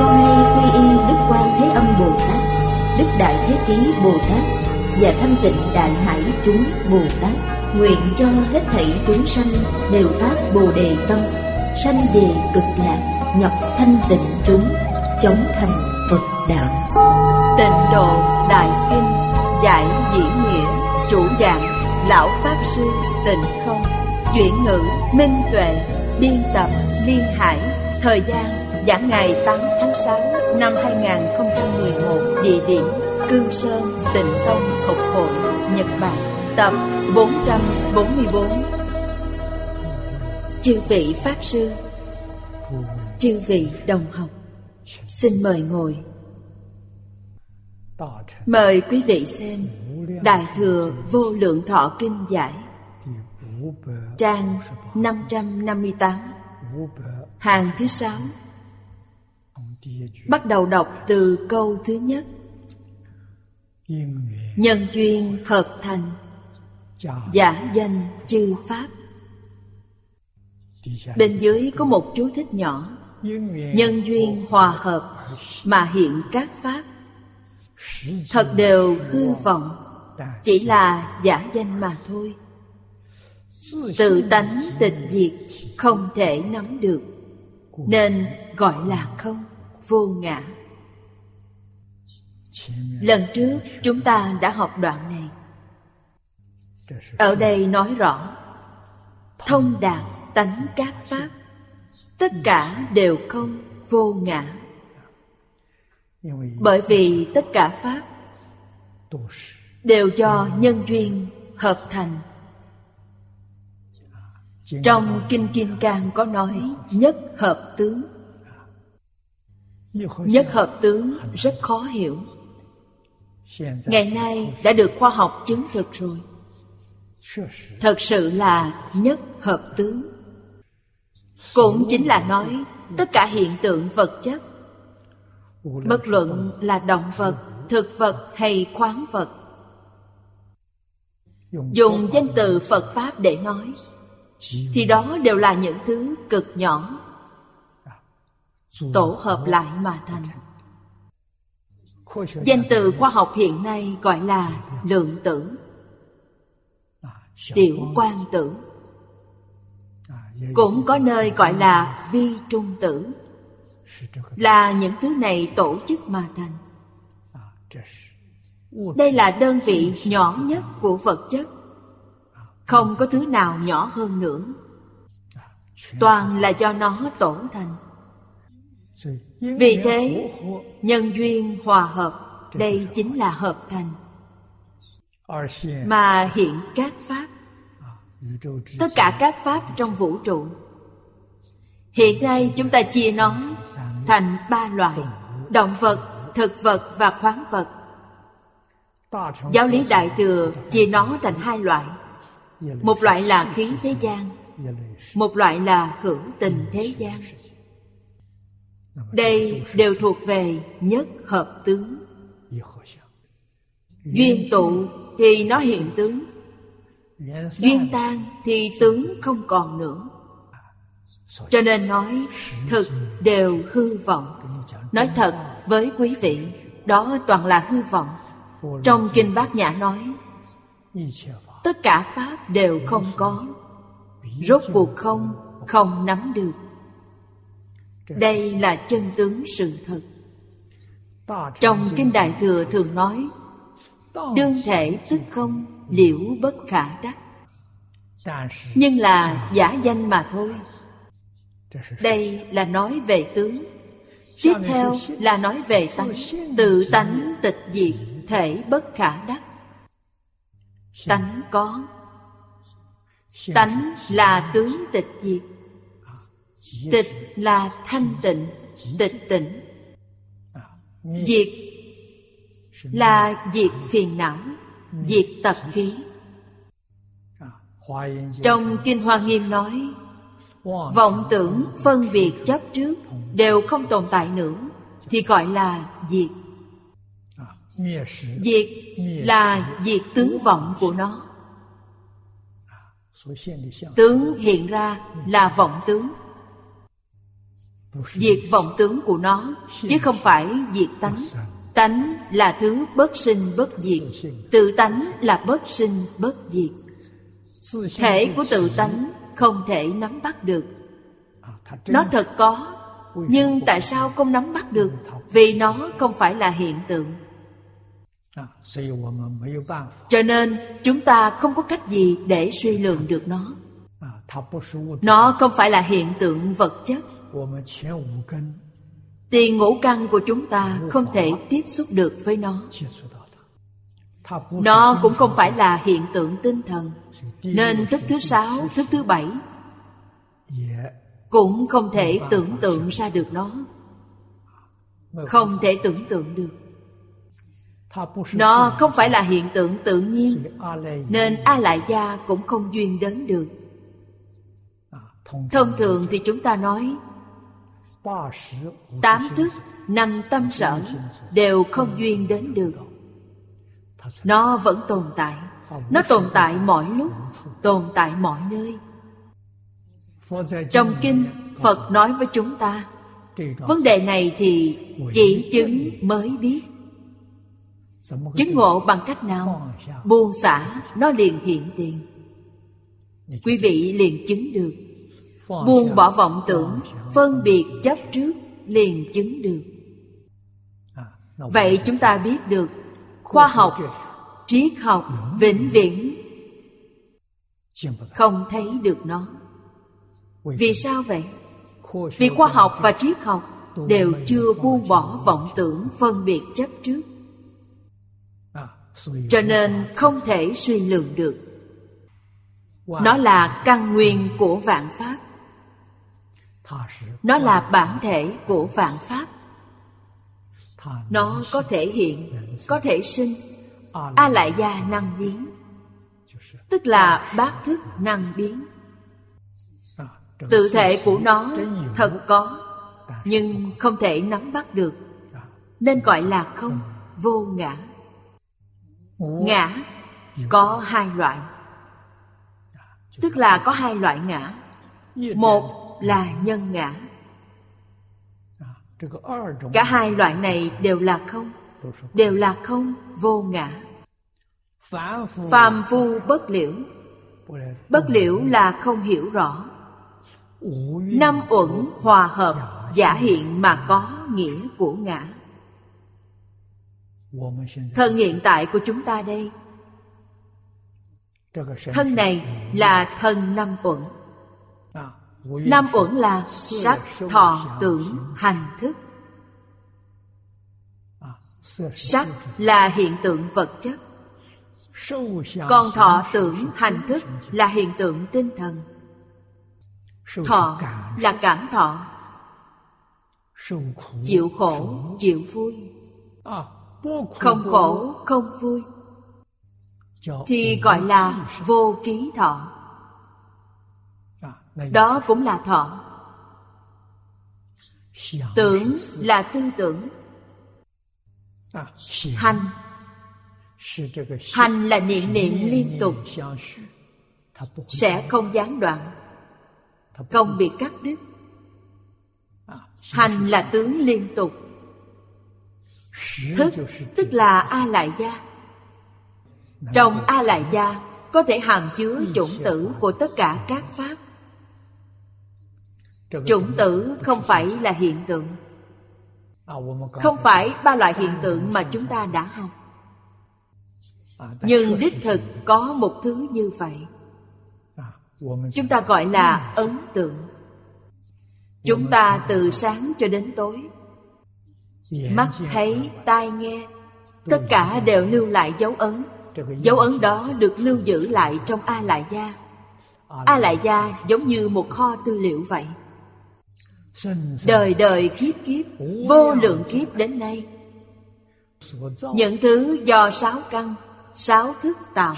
Con nay quy y Đức Quan Thế Âm Bồ Tát, Đức Đại Thế Chí Bồ Tát và thanh tịnh Đại Hải chúng Bồ Tát, nguyện cho hết thảy chúng sanh đều phát Bồ đề tâm, sanh về cực lạc, nhập thanh tịnh chúng, chống thành Phật đạo. Tịnh độ Đại Kinh Giải diễn Nghĩa Chủ dạng Lão Pháp Sư Tịnh Không Chuyển ngữ Minh Tuệ Biên tập Liên Hải Thời gian giảng ngày 8 tháng 6 năm 2011 Địa điểm Cương Sơn, Tịnh Tông Học Hội Nhật Bản, Tập 444 Chư vị Pháp Sư, Chư vị đồng học, Xin mời ngồi. Mời quý vị xem Đại Thừa Vô Lượng Thọ Kinh Giải, Trang 558 Hàng thứ sáu Bắt đầu đọc từ câu thứ nhất. Nhân duyên hợp thành, Giả danh chư Pháp. Bên dưới có một chú thích nhỏ. Nhân duyên hòa hợp Mà hiện các Pháp. Thật đều hư vọng, Chỉ là giả danh mà thôi. Tự tánh tịch diệt Không thể nắm được, Nên gọi là không. Vô ngã. Lần trước, chúng ta đã học đoạn này. Ở đây nói rõ, Thông đạt tánh các pháp, Tất cả đều không vô ngã. Bởi vì tất cả pháp Đều do nhân duyên hợp thành. Trong Kinh Kim Cang có nói, Nhất hợp tướng. Nhất hợp tướng rất khó hiểu. Ngày nay đã được khoa học chứng thực rồi. Thật sự là nhất hợp tướng. Cũng chính là nói Tất cả hiện tượng vật chất. Bất luận là động vật, thực vật hay khoáng vật. Dùng danh từ Phật Pháp để nói Thì đó đều là những thứ cực nhỏ. Tổ hợp lại mà thành. Danh từ khoa học hiện nay gọi là lượng tử. Tiểu quan tử. Cũng có nơi gọi là vi trung tử. Là những thứ này tổ chức mà thành. Đây là đơn vị nhỏ nhất của vật chất. Không có thứ nào nhỏ hơn nữa. Toàn là do nó tổ thành vì thế, nhân duyên hòa hợp, đây chính là hợp thành. Mà hiện các pháp, tất cả các pháp trong vũ trụ. Hiện nay chúng ta chia nó thành ba loại, động vật, thực vật và khoáng vật. Giáo lý Đại Thừa chia nó thành hai loại. Một loại là khí thế gian, một loại là hưởng tình thế gian. Đây đều thuộc về nhất hợp tướng. Duyên tụ thì nó hiện tướng. Duyên tan thì tướng không còn nữa. Cho nên nói thực đều hư vọng. Nói thật với quý vị Đó toàn là hư vọng. Trong Kinh Bát Nhã nói Tất cả Pháp đều không có. Rốt cuộc không, không nắm được đây là chân tướng sự thật. Trong Kinh Đại Thừa thường nói, Đương thể tức không, liễu bất khả đắc. Nhưng là giả danh mà thôi. Đây là nói về tướng. Tiếp theo là nói về tánh. Tự tánh tịch diệt Thể bất khả đắc. Tánh có. Tánh là tướng tịch diệt. Tịch là thanh tịnh, tịch tỉnh diệt là diệt phiền não diệt tập khí. Trong kinh hoa nghiêm nói vọng tưởng phân biệt chấp trước đều không tồn tại nữa thì gọi là diệt. Diệt là diệt tướng vọng của nó. Tướng hiện ra là vọng tướng diệt vọng tướng của nó, chứ không phải diệt tánh. Tánh là thứ bất sinh bất diệt, tự tánh là bất sinh bất diệt. Thể của tự tánh không thể nắm bắt được. Nó thật có, nhưng tại sao không nắm bắt được? Vì nó không phải là hiện tượng. Cho nên chúng ta không có cách gì để suy lượng được nó. Nó không phải là hiện tượng vật chất tiền ngũ căn của chúng ta không thể tiếp xúc được với nó. Nó cũng không phải là hiện tượng tinh thần. Nên thức thứ sáu, thức thứ bảy cũng không thể tưởng tượng ra được nó. Không thể tưởng tượng được. Nó không phải là hiện tượng tự nhiên, nên a lại gia cũng không duyên đến được. Thông thường thì chúng ta nói tám thức năm tâm sở đều không duyên đến được. Nó vẫn tồn tại. Nó tồn tại mọi lúc tồn tại mọi nơi. Trong kinh phật nói với chúng ta vấn đề này thì chỉ chứng mới biết. Chứng ngộ bằng cách nào? Buông xả nó liền hiện tiền. Quý vị liền chứng được buông bỏ vọng tưởng phân biệt chấp trước liền chứng được. Vậy chúng ta biết được khoa học triết học vĩnh viễn không thấy được nó. Vì sao vậy? Vì khoa học và triết học đều chưa buông bỏ vọng tưởng phân biệt chấp trước. Cho nên không thể suy lượng được. Nó là căn nguyên của vạn pháp nó là bản thể của vạn pháp. Nó có thể hiện, có thể sinh. A lại gia năng biến. Tức là bát thức năng biến. Tự thể của nó thật có, nhưng không thể nắm bắt được. Nên gọi là không, vô ngã. Ngã có hai loại. Tức là có hai loại ngã. Một là nhân ngã. Cả hai loại này đều là không, đều là không vô ngã. Phàm phu bất liễu. Bất liễu là không hiểu rõ. Năm uẩn hòa hợp giả hiện mà có nghĩa của ngã. Thân hiện tại của chúng ta đây. Thân này là thân năm uẩn năm uẩn là sắc thọ tưởng hành thức. Sắc là hiện tượng vật chất. Còn thọ tưởng hành thức là hiện tượng tinh thần. Thọ là cảm thọ. Chịu khổ, chịu vui. Không khổ, không vui. Thì gọi là vô ký thọ đó cũng là thọ. Tưởng là tư tưởng. Hành. Hành là niệm niệm liên tục. Sẽ không gián đoạn. Không bị cắt đứt. Hành là tướng liên tục. Thức tức là a lại gia. Trong a lại gia có thể hàm chứa chủng tử của tất cả các pháp chủng tử không phải là hiện tượng. Không phải ba loại hiện tượng mà chúng ta đã học. Nhưng đích thực có một thứ như vậy. Chúng ta gọi là ấn tượng. Chúng ta từ sáng cho đến tối. Mắt thấy tai nghe tất cả đều lưu lại dấu ấn. Dấu ấn đó được lưu giữ lại trong a lại gia. A lại gia giống như một kho tư liệu vậy đời đời kiếp kiếp vô lượng kiếp đến nay. Những thứ do sáu căn sáu thức tạo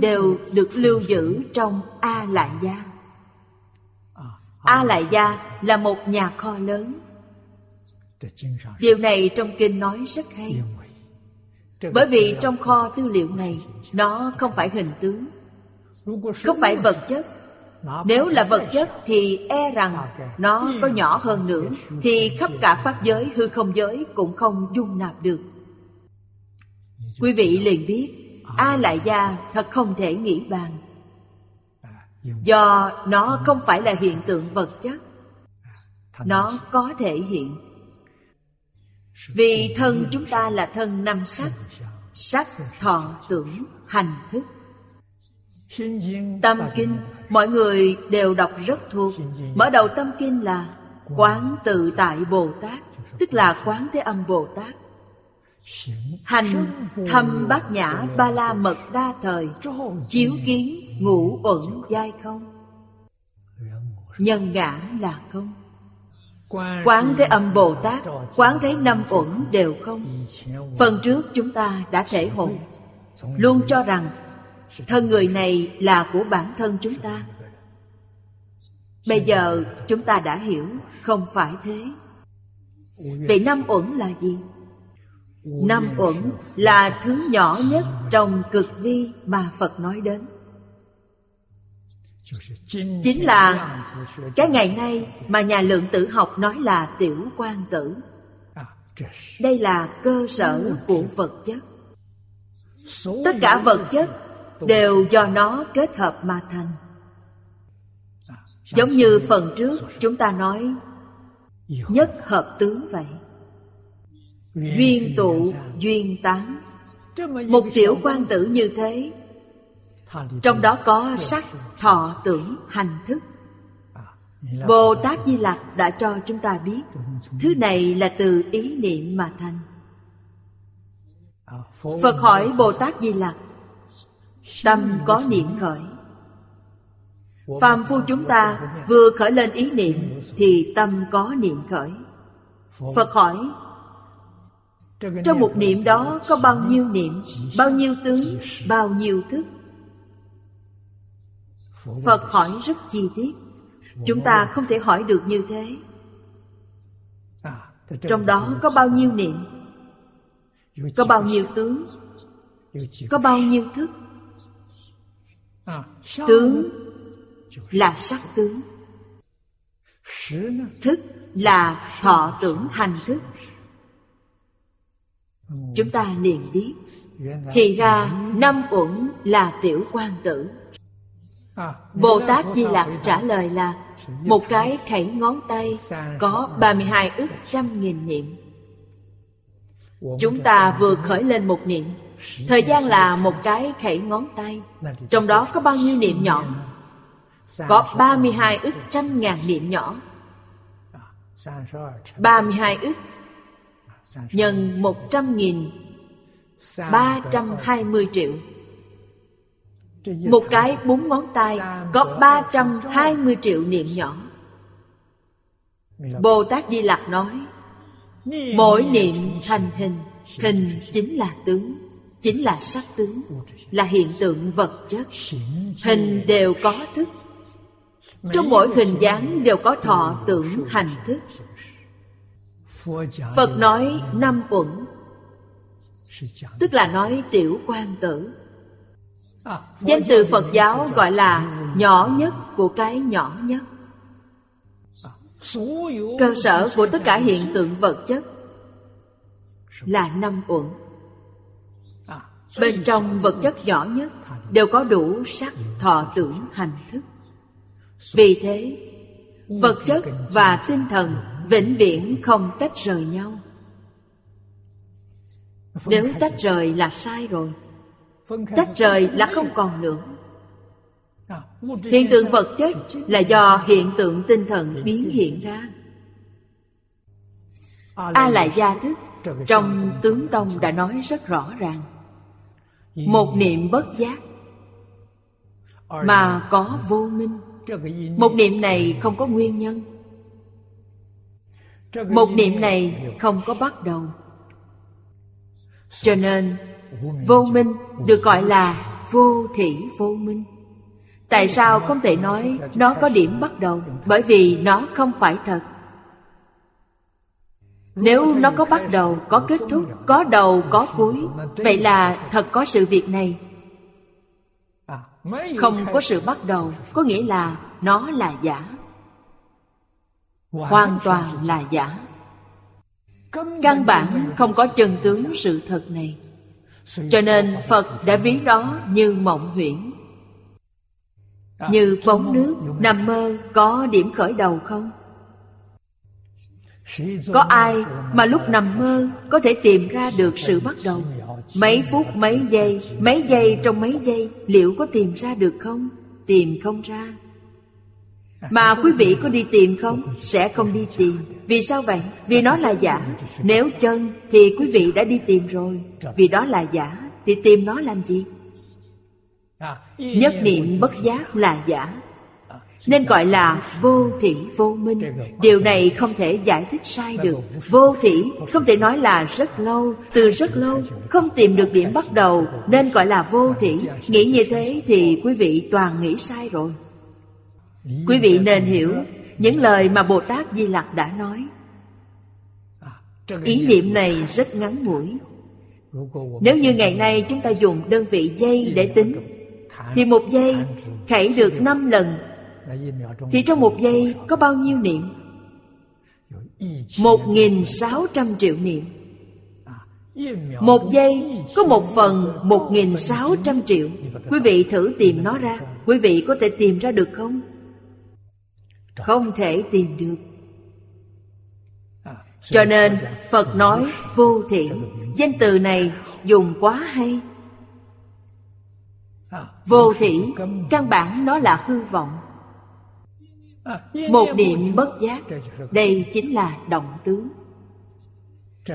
đều được lưu giữ trong a lại gia. A lại gia là một nhà kho lớn. Điều này trong kinh nói rất hay. Bởi vì trong kho tư liệu này nó không phải hình tướng không phải vật chất nếu là vật chất thì e rằng nó có nhỏ hơn nữa thì khắp cả pháp giới hư không giới cũng không dung nạp được. Quý vị liền biết a lại gia thật không thể nghĩ bàn. Do nó không phải là hiện tượng vật chất nó có thể hiện. Vì thân chúng ta là thân năm sắc sắc thọ tưởng hành thức tâm kinh, mọi người đều đọc rất thuộc. Mở đầu tâm kinh là quán tự tại bồ tát, tức là quán thế âm bồ tát. Hành thâm bát nhã ba la mật đa thời, chiếu kiến ngũ uẩn giai không. Nhân ngã là không. Quán Thế Âm Bồ Tát, Quán Thế Năm Uẩn đều không. Phần trước chúng ta đã thể hội. Luôn cho rằng Thân người này là của bản thân chúng ta. Bây giờ chúng ta đã hiểu Không phải thế. Vậy năm uẩn là gì? Năm uẩn là thứ nhỏ nhất trong cực vi mà Phật nói đến. Chính là cái ngày nay mà nhà lượng tử học nói là tiểu quan tử. Đây là cơ sở của vật chất. Tất cả vật chất đều do nó kết hợp mà thành Giống như phần trước chúng ta nói Nhất hợp tướng vậy. Duyên tụ, duyên tán. Một tiểu quan tử như thế Trong đó có sắc, thọ, tưởng, hành thức. Bồ Tát Di Lặc đã cho chúng ta biết Thứ này là từ ý niệm mà thành. Phật hỏi Bồ Tát Di Lặc Tâm có niệm khởi. Phàm phu chúng ta vừa khởi lên ý niệm, Thì tâm có niệm khởi. Phật hỏi, Trong một niệm đó có bao nhiêu niệm, Bao nhiêu tướng, Bao nhiêu thức? Phật hỏi rất chi tiết. Chúng ta không thể hỏi được như thế. Trong đó có bao nhiêu niệm? Có bao nhiêu tướng? Có bao nhiêu thức? Tướng là sắc tướng. Thức là thọ tưởng hành thức. Chúng ta liền biết. Thì ra năm uẩn là tiểu quan tử. Bồ Tát Di Lặc trả lời là Một cái khẩy ngón tay Có 32 ức trăm nghìn niệm. Chúng ta vừa khởi lên một niệm Thời gian là một cái khẩy ngón tay. Trong đó có bao nhiêu niệm nhỏ? Có 32 ức trăm ngàn niệm nhỏ. 32 ức Nhân 100 nghìn 320 triệu. Một cái bốn ngón tay có 320 triệu niệm nhỏ. Bồ Tát Di Lặc nói, Mỗi niệm thành hình Hình chính là tướng. Chính là sắc tướng, Là hiện tượng vật chất. Hình đều có thức. Trong mỗi hình dáng đều có thọ tưởng hành thức. Phật nói năm uẩn, Tức là nói tiểu quan tử. Danh từ Phật giáo gọi là nhỏ nhất của cái nhỏ nhất. Cơ sở của tất cả hiện tượng vật chất Là năm uẩn. Bên trong vật chất nhỏ nhất Đều có đủ sắc, thọ, tưởng, hành thức. Vì thế Vật chất và tinh thần Vĩnh viễn không tách rời nhau. Nếu tách rời là sai rồi tách rời là không còn nữa. Hiện tượng vật chất là do hiện tượng tinh thần biến hiện ra. A lại gia thức trong tướng tông đã nói rất rõ ràng một niệm bất giác mà có vô minh. Một niệm này không có nguyên nhân. Một niệm này không có bắt đầu. Cho nên, vô minh được gọi là vô thị vô minh. Tại sao không thể nói nó có điểm bắt đầu? Bởi vì nó không phải thật nếu nó có bắt đầu, có kết thúc, có đầu, có cuối, vậy là thật có sự việc này. Không có sự bắt đầu, có nghĩa là nó là giả. Hoàn toàn là giả. Căn bản không có chân tướng sự thật này. Cho nên phật đã ví đó như mộng huyễn. Như bóng nước, nằm mơ có điểm khởi đầu không? Có ai mà lúc nằm mơ có thể tìm ra được sự bắt đầu mấy phút, mấy giây mấy giây trong mấy giây, liệu có tìm ra được không? Tìm không ra. Mà quý vị có đi tìm không? Sẽ không đi tìm. Vì sao vậy? Vì nó là giả. Nếu chân thì quý vị đã đi tìm rồi. Vì đó là giả, thì tìm nó làm gì? Nhất niệm bất giác là giả nên gọi là vô thị vô minh. Điều này không thể giải thích sai được. Vô thị không thể nói là rất lâu. Từ rất lâu, không tìm được điểm bắt đầu, nên gọi là vô thị nghĩ như thế thì quý vị toàn nghĩ sai rồi. Quý vị nên hiểu những lời mà bồ tát di lặc đã nói. Ý niệm này rất ngắn ngủi. Nếu như ngày nay chúng ta dùng đơn vị giây để tính, thì một giây khảy được năm lần thì trong một giây có bao nhiêu niệm? Một nghìn sáu trăm triệu niệm. Một giây có một phần một nghìn sáu trăm triệu. Quý vị thử tìm nó ra. Quý vị có thể tìm ra được không? Không thể tìm được. Cho nên Phật nói vô thị Danh từ này dùng quá hay. Vô thị Căn bản nó là hư vọng một niệm bất giác, đây chính là động tướng.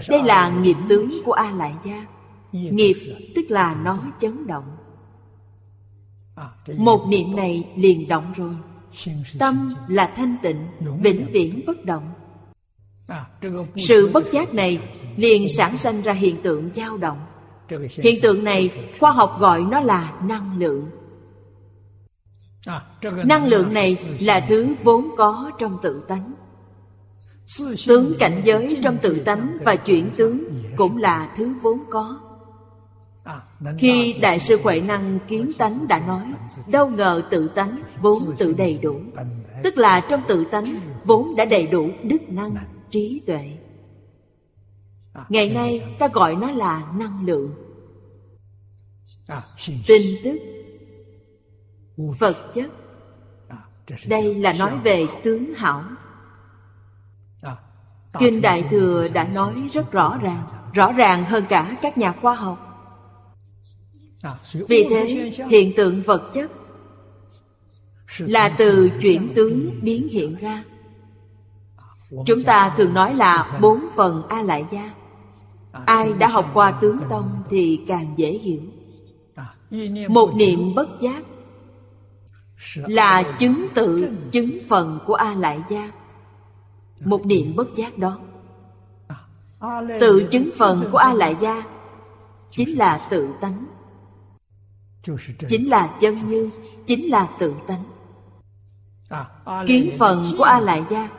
Đây là nghiệp tướng của a lại gia nghiệp tức là nó chấn động. Một niệm này liền động rồi. Tâm là thanh tịnh, vĩnh viễn bất động. Sự bất giác này liền sản sinh ra hiện tượng dao động. Hiện tượng này khoa học gọi nó là năng lượng năng lượng này là thứ vốn có trong tự tánh. Tướng cảnh giới trong tự tánh và chuyển tướng cũng là thứ vốn có. Khi đại sư huệ năng kiến tánh đã nói đâu ngờ tự tánh vốn tự đầy đủ. tức là trong tự tánh vốn đã đầy đủ đức năng trí tuệ. Ngày nay ta gọi nó là năng lượng. Tin tức vật chất. Đây là nói về tướng hảo. Kinh đại thừa đã nói rất rõ ràng rõ ràng hơn cả các nhà khoa học. Vì thế hiện tượng vật chất là từ chuyển tướng biến hiện ra. Chúng ta thường nói là bốn phần a lại gia. Ai đã học qua tướng tông thì càng dễ hiểu. Một niệm bất giác là chứng tự chứng phần của a lại gia. Một niệm bất giác đó. Tự chứng phần của a lại gia chính là tự tánh. Chính là chân như chính là tự tánh. Kiến phần của a lại gia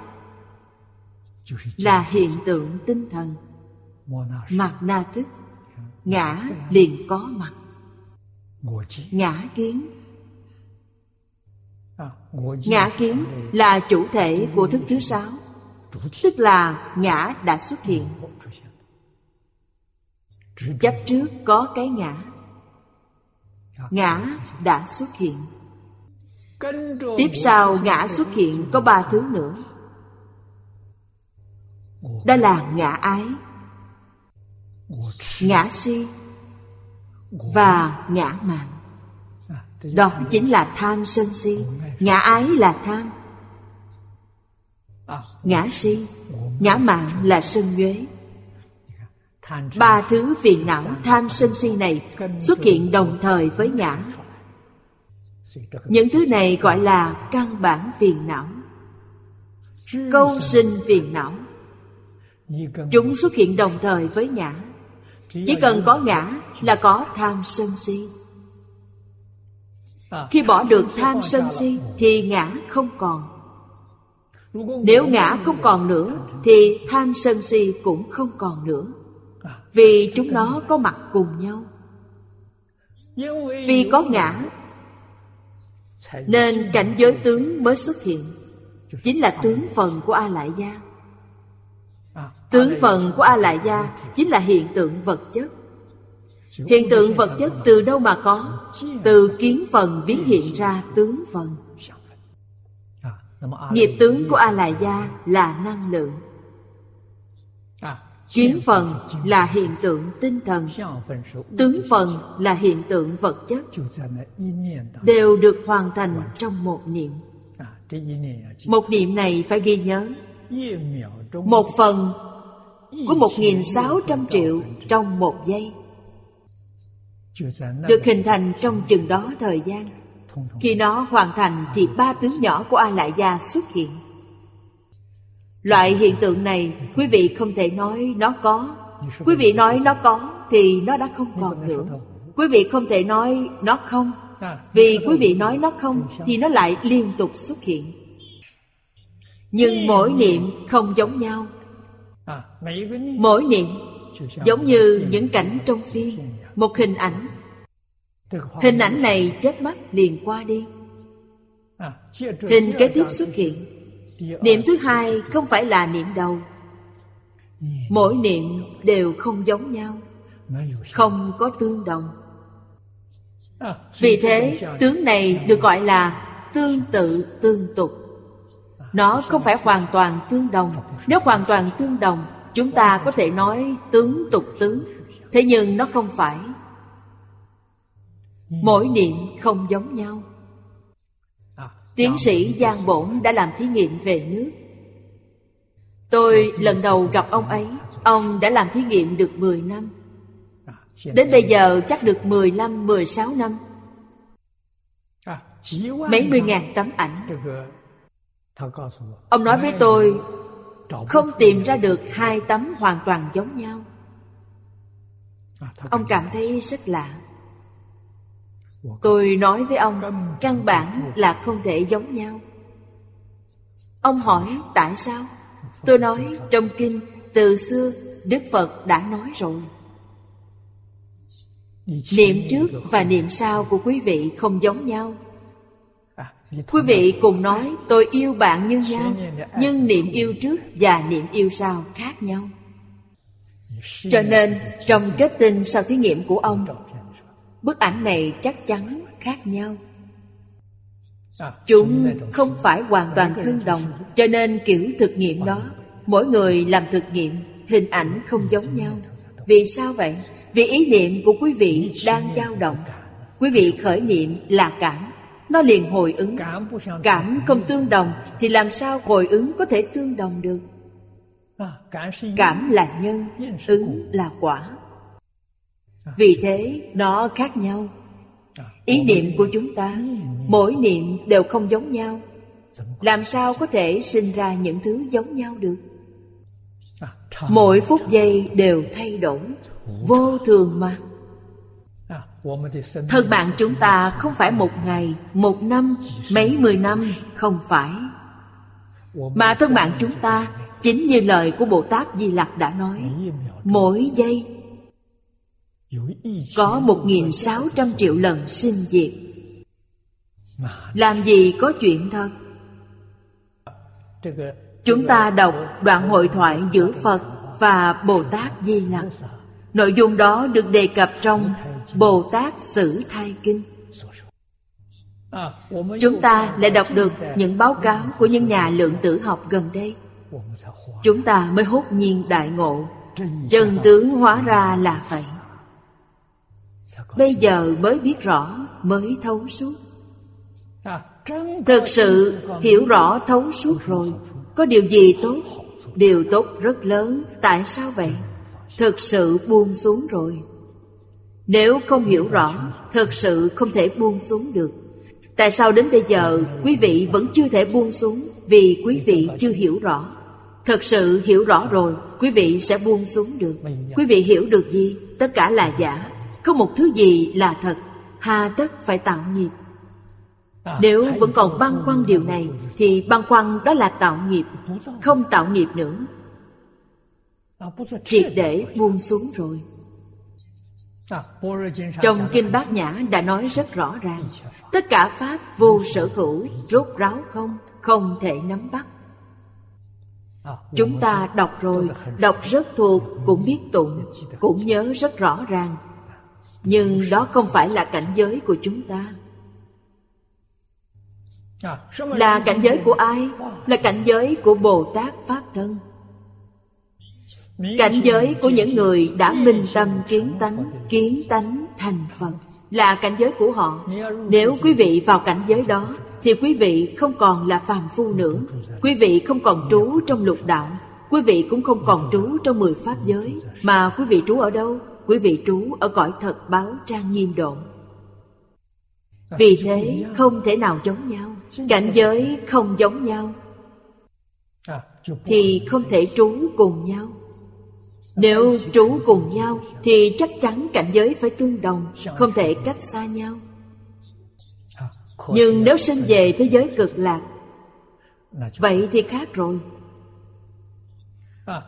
là hiện tượng tinh thần. Mặt na thức. Ngã liền có mặt. Ngã kiến Ngã kiến là chủ thể của thức thứ sáu Tức là ngã đã xuất hiện. Chấp trước có cái ngã Ngã đã xuất hiện. Tiếp sau ngã xuất hiện có ba thứ nữa. Đó là ngã ái, Ngã si Và ngã mạng đó chính là tham sân si. Ngã ái là tham. Ngã si, Ngã mạng là sân nhuế. Ba thứ phiền não tham sân si này Xuất hiện đồng thời với ngã. Những thứ này gọi là căn bản phiền não. Câu sinh phiền não. Chúng xuất hiện đồng thời với ngã. Chỉ cần có ngã là có tham sân si. Khi bỏ được tham sân si Thì ngã không còn. Nếu ngã không còn nữa Thì tham sân si cũng không còn nữa. Vì chúng nó có mặt cùng nhau. Vì có ngã, Nên cảnh giới tướng mới xuất hiện. Chính là tướng phần của A Lại Gia Tướng phần của A Lại Gia Chính là hiện tượng vật chất. Hiện tượng vật chất từ đâu mà có? Từ kiến phần biến hiện ra tướng phần. Nghiệp tướng của A Lại Gia là năng lượng. Kiến phần là hiện tượng tinh thần. Tướng phần là hiện tượng vật chất. Đều được hoàn thành trong một niệm. Một niệm này phải ghi nhớ. Một phần của 1.600 triệu trong một giây. Được hình thành trong chừng đó thời gian. Khi nó hoàn thành thì ba tướng nhỏ của A Lại Gia xuất hiện. Loại hiện tượng này, quý vị không thể nói nó có. Quý vị nói nó có thì nó đã không còn nữa. Quý vị không thể nói nó không. Vì quý vị nói nó không thì nó lại liên tục xuất hiện. Nhưng mỗi niệm không giống nhau. Mỗi niệm giống như những cảnh trong phim. Một hình ảnh. Hình ảnh này chớp mắt liền qua đi. Hình kế tiếp xuất hiện. Niệm thứ hai không phải là niệm đầu. Mỗi niệm đều không giống nhau. Không có tương đồng. Vì thế, tướng này được gọi là tương tự, tương tục. Nó không phải hoàn toàn tương đồng. Nếu hoàn toàn tương đồng, Chúng ta có thể nói tướng tục tướng. Thế nhưng nó không phải. Mỗi niệm không giống nhau. Tiến sĩ Giang Bổn đã làm thí nghiệm về nước. Tôi lần đầu gặp ông ấy Ông đã làm thí nghiệm được 10 năm. Đến bây giờ chắc được 15, 16 năm. Mấy mươi ngàn tấm ảnh. Ông nói với tôi Không tìm ra được hai tấm hoàn toàn giống nhau. Ông cảm thấy rất lạ Tôi nói với ông, Căn bản là không thể giống nhau. Ông hỏi, tại sao? Tôi nói, trong kinh, Từ xưa, Đức Phật đã nói rồi. Niệm trước và niệm sau của quý vị không giống nhau. Quý vị cùng nói, tôi yêu bạn như nhau, Nhưng niệm yêu trước và niệm yêu sau khác nhau. Cho nên, trong kết tinh sau thí nghiệm của ông Bức ảnh này chắc chắn khác nhau. Chúng không phải hoàn toàn tương đồng Cho nên kiểu thực nghiệm đó Mỗi người làm thực nghiệm Hình ảnh không giống nhau. Vì sao vậy? Vì ý niệm của quý vị đang dao động. Quý vị khởi niệm là cảm. Nó liền hồi ứng. Cảm không tương đồng Thì làm sao hồi ứng có thể tương đồng được? Cảm là nhân Ứng là quả vì thế nó khác nhau. Ý niệm của chúng ta Mỗi niệm đều không giống nhau. Làm sao có thể sinh ra những thứ giống nhau được? Mỗi phút giây đều thay đổi Vô thường mà. Thân bạn chúng ta không phải một ngày, một năm, mấy mười năm, không phải. Mà thân bạn chúng ta Chính như lời của Bồ Tát Di Lặc đã nói Mỗi giây có một nghìn sáu trăm triệu lần sinh diệt. Làm gì có chuyện thật Chúng ta đọc đoạn hội thoại giữa Phật và Bồ Tát Di Lặc. Nội dung đó được đề cập trong Bồ Tát Sử Thai Kinh. Chúng ta lại đọc được những báo cáo của những nhà lượng tử học gần đây. Chúng ta mới hốt nhiên đại ngộ. Chân tướng hóa ra là vậy. Bây giờ mới biết rõ, Mới thấu suốt. Thực sự hiểu rõ, thấu suốt rồi. Có điều gì tốt? Điều tốt rất lớn. Tại sao vậy? Thực sự buông xuống rồi. Nếu không hiểu rõ, Thực sự không thể buông xuống được. Tại sao đến bây giờ Quý vị vẫn chưa thể buông xuống Vì quý vị chưa hiểu rõ? Thật sự hiểu rõ rồi, Quý vị sẽ buông xuống được. Quý vị hiểu được gì? Tất cả là giả. Không một thứ gì là thật Hà tất phải tạo nghiệp. Nếu vẫn còn băn khoăn điều này Thì băn khoăn đó là tạo nghiệp Không tạo nghiệp nữa. Triệt để buông xuống rồi. Trong Kinh Bát Nhã đã nói rất rõ ràng Tất cả Pháp vô sở hữu Rốt ráo không Không thể nắm bắt. Chúng ta đọc rồi Đọc rất thuộc Cũng biết tụng Cũng nhớ rất rõ ràng nhưng đó không phải là cảnh giới của chúng ta. Là cảnh giới của ai? Là cảnh giới của Bồ Tát Pháp Thân. Cảnh giới của những người đã minh tâm kiến tánh Kiến tánh thành Phật Là cảnh giới của họ. Nếu quý vị vào cảnh giới đó, Thì quý vị không còn là phàm phu nữa. Quý vị không còn trú trong lục đạo. Quý vị cũng không còn trú trong mười pháp giới. Mà quý vị trú ở đâu? Quý vị trú ở cõi thật báo trang nghiêm độ. Vì thế không thể nào giống nhau Cảnh giới không giống nhau. Thì không thể trú cùng nhau. Nếu trú cùng nhau Thì chắc chắn cảnh giới phải tương đồng Không thể cách xa nhau. Nhưng nếu sinh về thế giới cực lạc Vậy thì khác rồi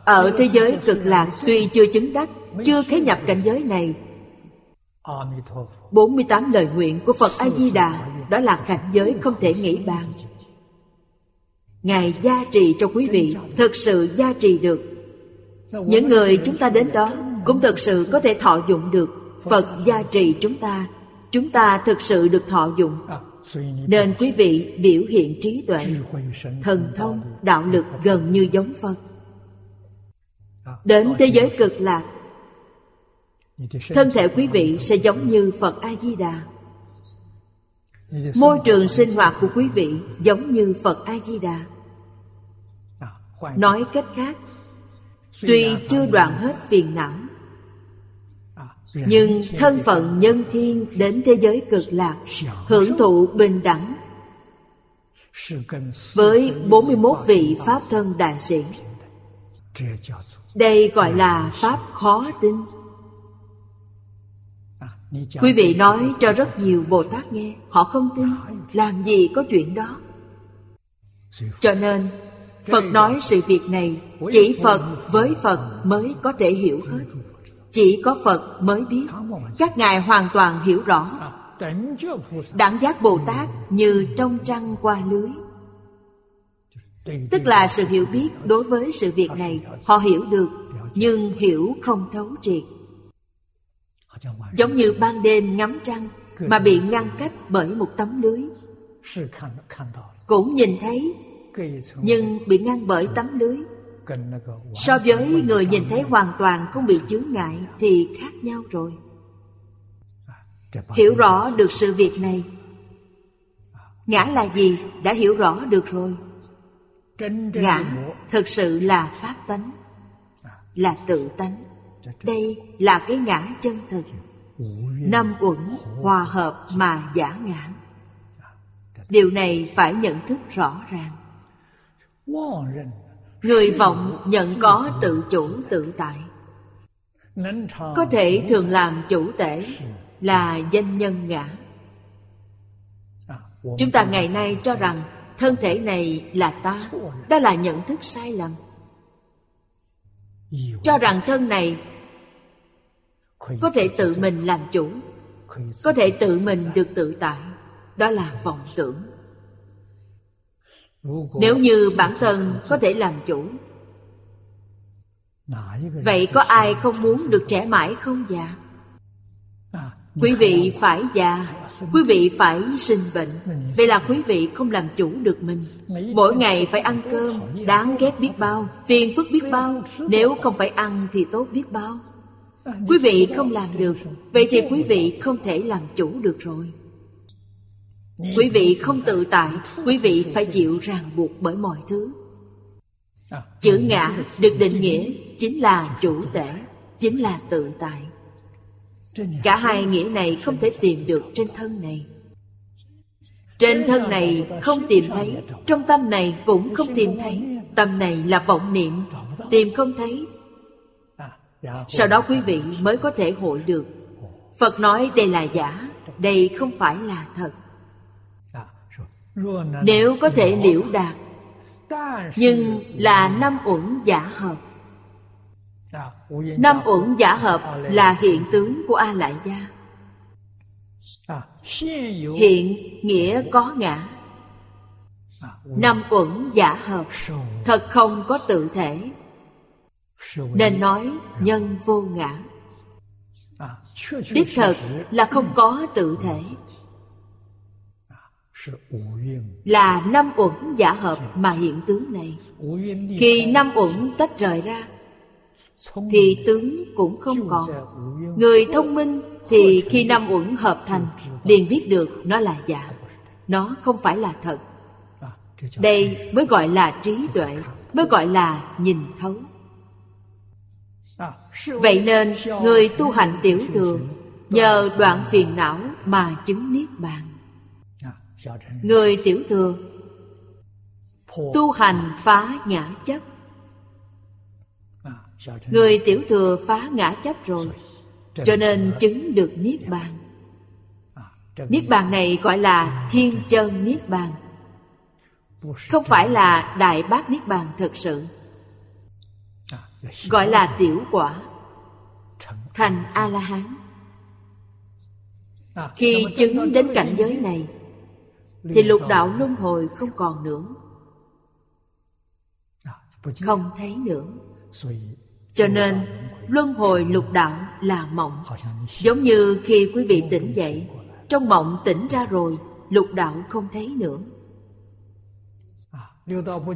ở thế giới cực lạc Tuy chưa chứng đắc Chưa khế nhập cảnh giới này. 48 lời nguyện của Phật A-di-đà Đó là cảnh giới không thể nghĩ bàn. Ngài gia trì cho quý vị Thực sự gia trì được. Những người chúng ta đến đó Cũng thực sự có thể thọ dụng được Phật gia trì chúng ta. Chúng ta thực sự được thọ dụng. Nên quý vị biểu hiện trí tuệ Thần thông, đạo lực gần như giống Phật. Đến thế giới cực lạc. Thân thể quý vị sẽ giống như Phật A-di-đà. Môi trường sinh hoạt của quý vị giống như Phật A-di-đà. Nói cách khác, Tuy chưa đoạn hết phiền não, Nhưng thân phận nhân thiên đến thế giới cực lạc Hưởng thụ bình đẳng Với 41 vị Pháp thân đại sĩ. Đây gọi là Pháp khó tin. Quý vị nói cho rất nhiều Bồ Tát nghe, Họ không tin. Làm gì có chuyện đó? Cho nên, Phật nói sự việc này, Chỉ Phật với Phật mới có thể hiểu hết. Chỉ có Phật mới biết. Các ngài hoàn toàn hiểu rõ. Đẳng giác Bồ Tát như trong trăng qua lưới. Tức là sự hiểu biết đối với sự việc này, Họ hiểu được, Nhưng hiểu không thấu triệt. Giống như ban đêm ngắm trăng Mà bị ngăn cách bởi một tấm lưới. Cũng nhìn thấy, nhưng bị ngăn bởi tấm lưới. So với người nhìn thấy hoàn toàn không bị chướng ngại thì khác nhau rồi. Hiểu rõ được sự việc này. Ngã là gì? Đã hiểu rõ được rồi ngã thực sự là pháp tánh là tự tánh. Đây là cái ngã chân thực. Năm uẩn hòa hợp mà giả ngã điều này phải nhận thức rõ ràng. Người vọng nhận có tự chủ tự tại. Có thể thường làm chủ tể Là danh nhân ngã. Chúng ta ngày nay cho rằng Thân thể này là ta, Đó là nhận thức sai lầm. Cho rằng thân này Có thể tự mình làm chủ, Có thể tự mình được tự tại, Đó là vọng tưởng. Nếu như bản thân có thể làm chủ, vậy có ai không muốn được trẻ mãi không già? Quý vị phải già, quý vị phải sinh bệnh. Vậy là quý vị không làm chủ được mình. Mỗi ngày phải ăn cơm, đáng ghét biết bao, phiền phức biết bao. Nếu không phải ăn thì tốt biết bao. Quý vị không làm được, vậy thì quý vị không thể làm chủ được rồi. Quý vị không tự tại, Quý vị phải chịu ràng buộc bởi mọi thứ. Chữ ngã được định nghĩa Chính là chủ tể, Chính là tự tại. Cả hai nghĩa này không thể tìm được trên thân này. Trên thân này không tìm thấy Trong tâm này cũng không tìm thấy. Tâm này là vọng niệm Tìm không thấy. Sau đó quý vị mới có thể hội được. Phật nói đây là giả Đây không phải là thật. Nếu có thể liễu đạt Nhưng là năm uẩn giả hợp Năm uẩn giả hợp là hiện tướng của A Lại Gia. Hiện nghĩa có ngã. Năm uẩn giả hợp Thật không có tự thể, Nên nói nhân vô ngã. Đích thật là không có tự thể. Là năm uẩn giả hợp mà hiện tướng này. Khi năm uẩn tách rời ra thì tướng cũng không còn. Người thông minh thì khi năm uẩn hợp thành liền biết được nó là giả. Nó không phải là thật. Đây mới gọi là trí tuệ mới gọi là nhìn thấu. Vậy nên người tu hành tiểu thừa nhờ đoạn phiền não mà chứng niết bàn. Người tiểu thừa tu hành phá ngã chấp người tiểu thừa phá ngã chấp rồi, cho nên chứng được Niết Bàn. Niết Bàn này gọi là Thiên chân Niết Bàn. Không phải là Đại Bác Niết Bàn thật sự. Gọi là tiểu quả, Thành A-la-hán. Khi chứng đến cảnh giới này, Thì lục đạo luân hồi không còn nữa. Không thấy nữa. Cho nên, luân hồi lục đạo là mộng. Giống như khi quý vị tỉnh dậy, trong mộng tỉnh ra rồi, lục đạo không thấy nữa.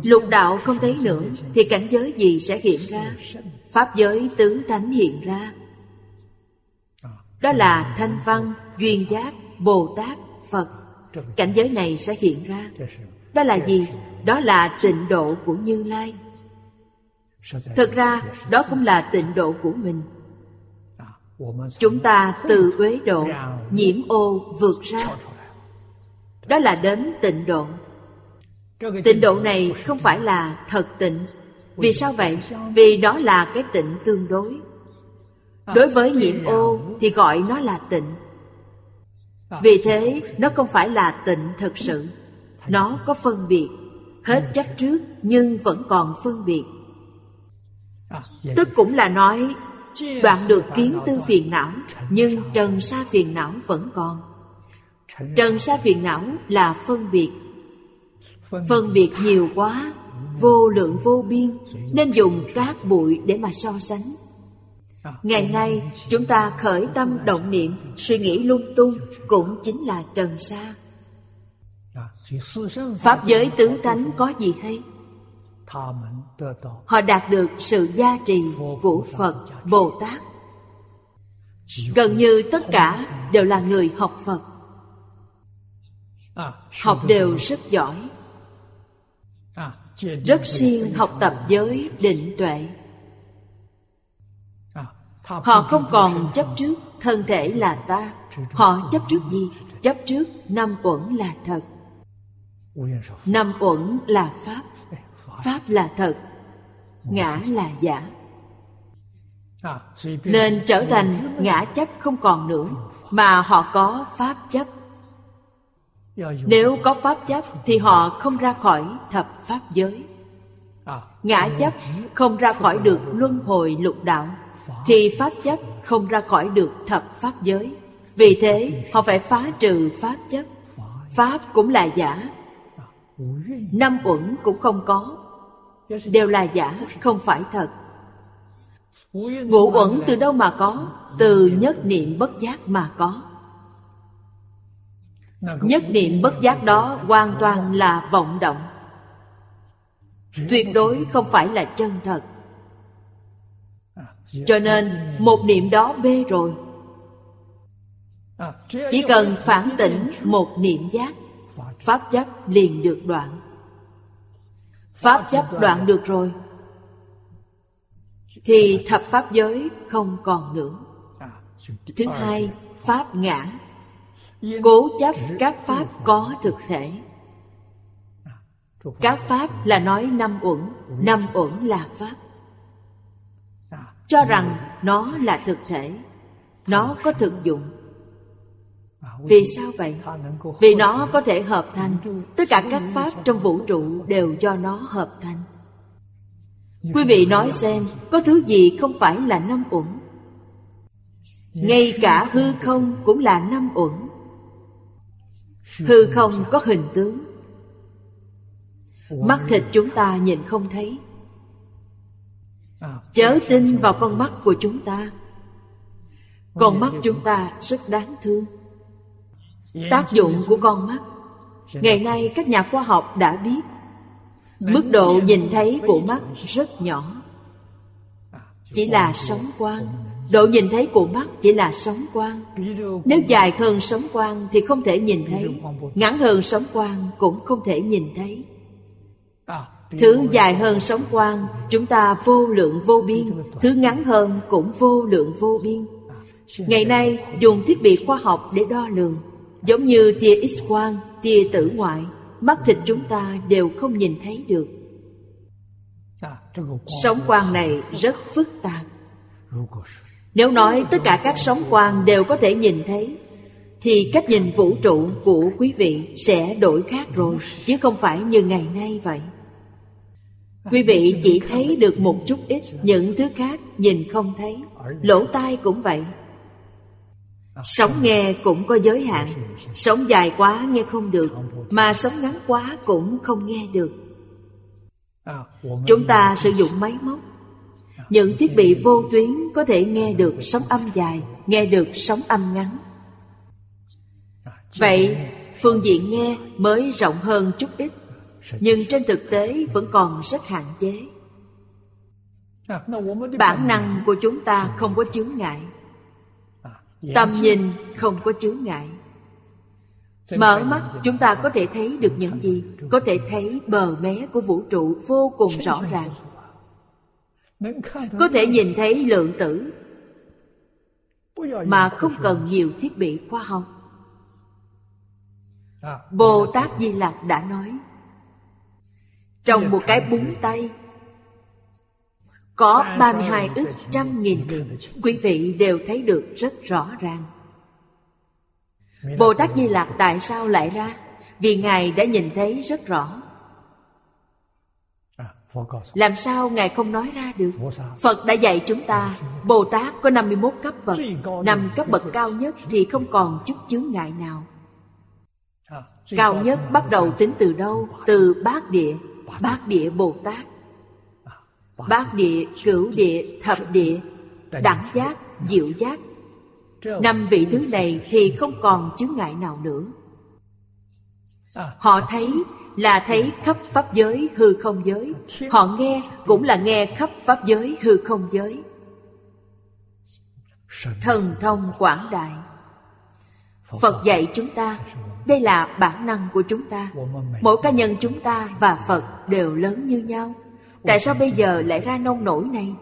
Lục đạo không thấy nữa, thì cảnh giới gì sẽ hiện ra? Pháp giới tứ thánh hiện ra. Đó là thanh văn, duyên giác, bồ tát, phật. Cảnh giới này sẽ hiện ra. Đó là gì? Đó là tịnh độ của như lai. Thực ra, đó cũng là tịnh độ của mình. Chúng ta từ uế độ, Nhiễm ô, vượt ra. Đó là đến tịnh độ. Tịnh độ này không phải là thật tịnh. Vì sao vậy? Vì đó là cái tịnh tương đối. Đối với nhiễm ô thì gọi nó là tịnh. Vì thế, nó không phải là tịnh thật sự. Nó có phân biệt, Hết chấp trước nhưng vẫn còn phân biệt. Tức cũng là nói Đoạn được kiến tư phiền não Nhưng trần sa phiền não vẫn còn. Trần sa phiền não là phân biệt. Phân biệt. nhiều quá Vô lượng vô biên Nên dùng các bụi để mà so sánh. Ngày nay chúng ta khởi tâm động niệm Suy nghĩ lung tung Cũng chính là trần sa. Pháp giới tứ tánh có gì hay Họ đạt được sự gia trì của Phật, Bồ Tát. Gần như tất cả đều là người học Phật. Học đều rất giỏi. Rất siêng học tập giới định tuệ. Họ không còn chấp trước thân thể là ta. Họ chấp trước gì? Chấp trước năm uẩn là thật. Năm uẩn là Pháp Pháp là thật, Ngã là giả. Nên trở thành ngã chấp không còn nữa, Mà họ có Pháp chấp. Nếu có Pháp chấp Thì họ không ra khỏi thập Pháp giới. Ngã chấp không ra khỏi được luân hồi lục đạo, Thì Pháp chấp không ra khỏi được thập Pháp giới. Vì thế, họ phải phá trừ Pháp chấp. Pháp cũng là giả. Năm uẩn cũng không có đều là giả, không phải thật. Ngũ uẩn từ đâu mà có? Từ nhất niệm bất giác mà có. Nhất niệm bất giác đó hoàn toàn là vọng động. Tuyệt đối không phải là chân thật. Cho nên, một niệm đó bê rồi. Chỉ cần phản tỉnh một niệm giác, pháp chấp liền được đoạn. Pháp chấp đoạn được rồi. Thì thập pháp giới không còn nữa. Thứ hai, Pháp ngã Cố chấp các Pháp có thực thể. Các Pháp là nói năm uẩn Năm uẩn là Pháp. Cho rằng nó là thực thể. Nó có thực dụng vì sao vậy? Vì nó có thể hợp thành. Tất cả các pháp trong vũ trụ đều do nó hợp thành. Quý vị nói xem có thứ gì không phải là năm uẩn? Ngay cả hư không cũng là năm uẩn. Hư không có hình tướng. Mắt thịt chúng ta nhìn không thấy. Chớ tin vào con mắt của chúng ta. Con mắt chúng ta rất đáng thương tác dụng của con mắt. Ngày nay các nhà khoa học đã biết. Mức độ nhìn thấy của mắt rất nhỏ. Chỉ là sóng quang. Độ nhìn thấy của mắt chỉ là sóng quang. Nếu dài hơn sóng quang thì không thể nhìn thấy. Ngắn hơn sóng quang cũng không thể nhìn thấy. Thứ dài hơn sóng quang, Chúng ta vô lượng vô biên. Thứ ngắn hơn cũng vô lượng vô biên. Ngày nay, dùng thiết bị khoa học để đo lường. Giống như tia x-quang, tia tử ngoại Mắt thịt chúng ta đều không nhìn thấy được. Sóng quang này rất phức tạp. Nếu nói tất cả các sóng quang đều có thể nhìn thấy Thì cách nhìn vũ trụ của quý vị sẽ đổi khác rồi Chứ không phải như ngày nay vậy. Quý vị chỉ thấy được một chút ít Những thứ khác nhìn không thấy. Lỗ tai cũng vậy Sống nghe cũng có giới hạn. Sống dài quá nghe không được, Mà sống ngắn quá cũng không nghe được. Chúng ta sử dụng máy móc. Những thiết bị vô tuyến có thể nghe được sóng âm dài, Nghe được sóng âm ngắn. Vậy, phương diện nghe mới rộng hơn chút ít, nhưng trên thực tế vẫn còn rất hạn chế. Bản năng của chúng ta không có chướng ngại tầm nhìn không có chướng ngại. Mở mắt chúng ta có thể thấy được những gì có thể thấy bờ mé của vũ trụ vô cùng rõ ràng. có thể nhìn thấy lượng tử mà không cần nhiều thiết bị khoa học. Bồ tát di lặc đã nói trong một cái búng tay Có 32 ức trăm nghìn Quý vị đều thấy được rất rõ ràng. Bồ Tát Di Lạc tại sao lại ra? Vì Ngài đã nhìn thấy rất rõ. Làm sao Ngài không nói ra được? Phật đã dạy chúng ta Bồ Tát có 51 cấp bậc Năm cấp bậc cao nhất thì không còn chút chướng ngại nào. Cao nhất bắt đầu tính từ đâu? Từ bát địa. Bát địa Bồ Tát Bát địa, cửu địa, thập địa Đẳng giác, diệu giác. Năm vị thứ này thì không còn chướng ngại nào nữa. Họ thấy là thấy khắp pháp giới hư không giới. Họ nghe cũng là nghe khắp pháp giới hư không giới. Thần thông quảng đại. Phật dạy chúng ta đây là bản năng của chúng ta. Mỗi cá nhân chúng ta và Phật đều lớn như nhau. Tại sao bây giờ lại ra nông nổi này?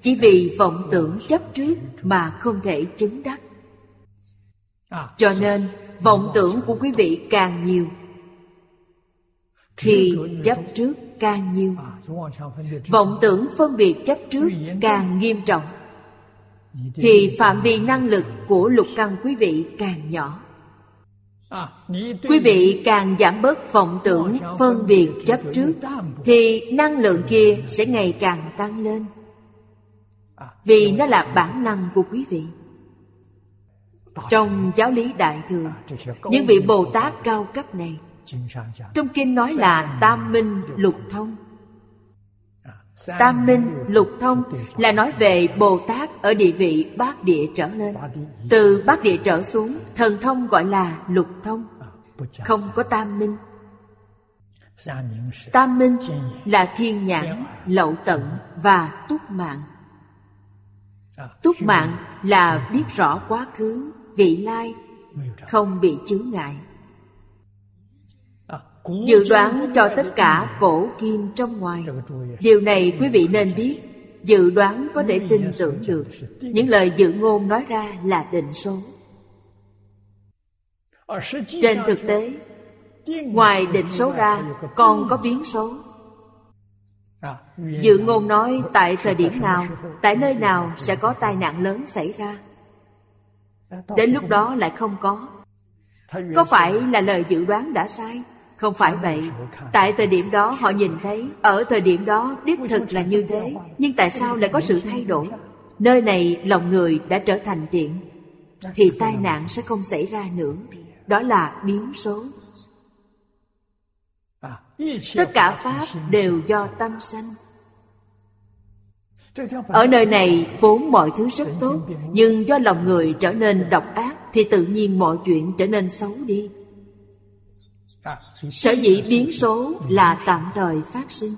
Chỉ vì vọng tưởng chấp trước mà không thể chứng đắc. Cho nên vọng tưởng của quý vị càng nhiều Thì chấp trước càng nhiều. Vọng tưởng phân biệt chấp trước càng nghiêm trọng Thì phạm vi năng lực của lục căn quý vị càng nhỏ Quý vị càng giảm bớt vọng tưởng phân biệt chấp trước, Thì năng lượng kia sẽ ngày càng tăng lên. Vì nó là bản năng của quý vị. Trong giáo lý Đại Thừa, Những vị Bồ Tát cao cấp này, Trong kinh nói là Tam Minh Lục Thông. Tam Minh Lục Thông là nói về Bồ Tát ở địa vị bát địa trở lên. Từ bát địa trở xuống Thần thông gọi là Lục Thông. Không có Tam Minh. Tam Minh là thiên nhãn, lậu tận và túc mạng. Túc mạng là biết rõ quá khứ, vị lai Không bị chướng ngại Dự đoán cho tất cả cổ kim trong ngoài. Điều này quý vị nên biết. Dự đoán có thể tin tưởng được. Những lời dự ngôn nói ra là định số. Trên thực tế, Ngoài định số ra, còn có biến số. Dự ngôn nói tại thời điểm nào, Tại nơi nào sẽ có tai nạn lớn xảy ra. Đến lúc đó lại không có. Có phải là lời dự đoán đã sai? Không phải vậy. Tại thời điểm đó họ nhìn thấy, Ở thời điểm đó đích thực là như thế, Nhưng tại sao lại có sự thay đổi? Nơi này lòng người đã trở thành tiện Thì tai nạn sẽ không xảy ra nữa. Đó là biến số. Tất cả Pháp đều do tâm sanh. Ở nơi này vốn mọi thứ rất tốt, Nhưng do lòng người trở nên độc ác, Thì tự nhiên mọi chuyện trở nên xấu đi. Sở dĩ biến số là tạm thời phát sinh.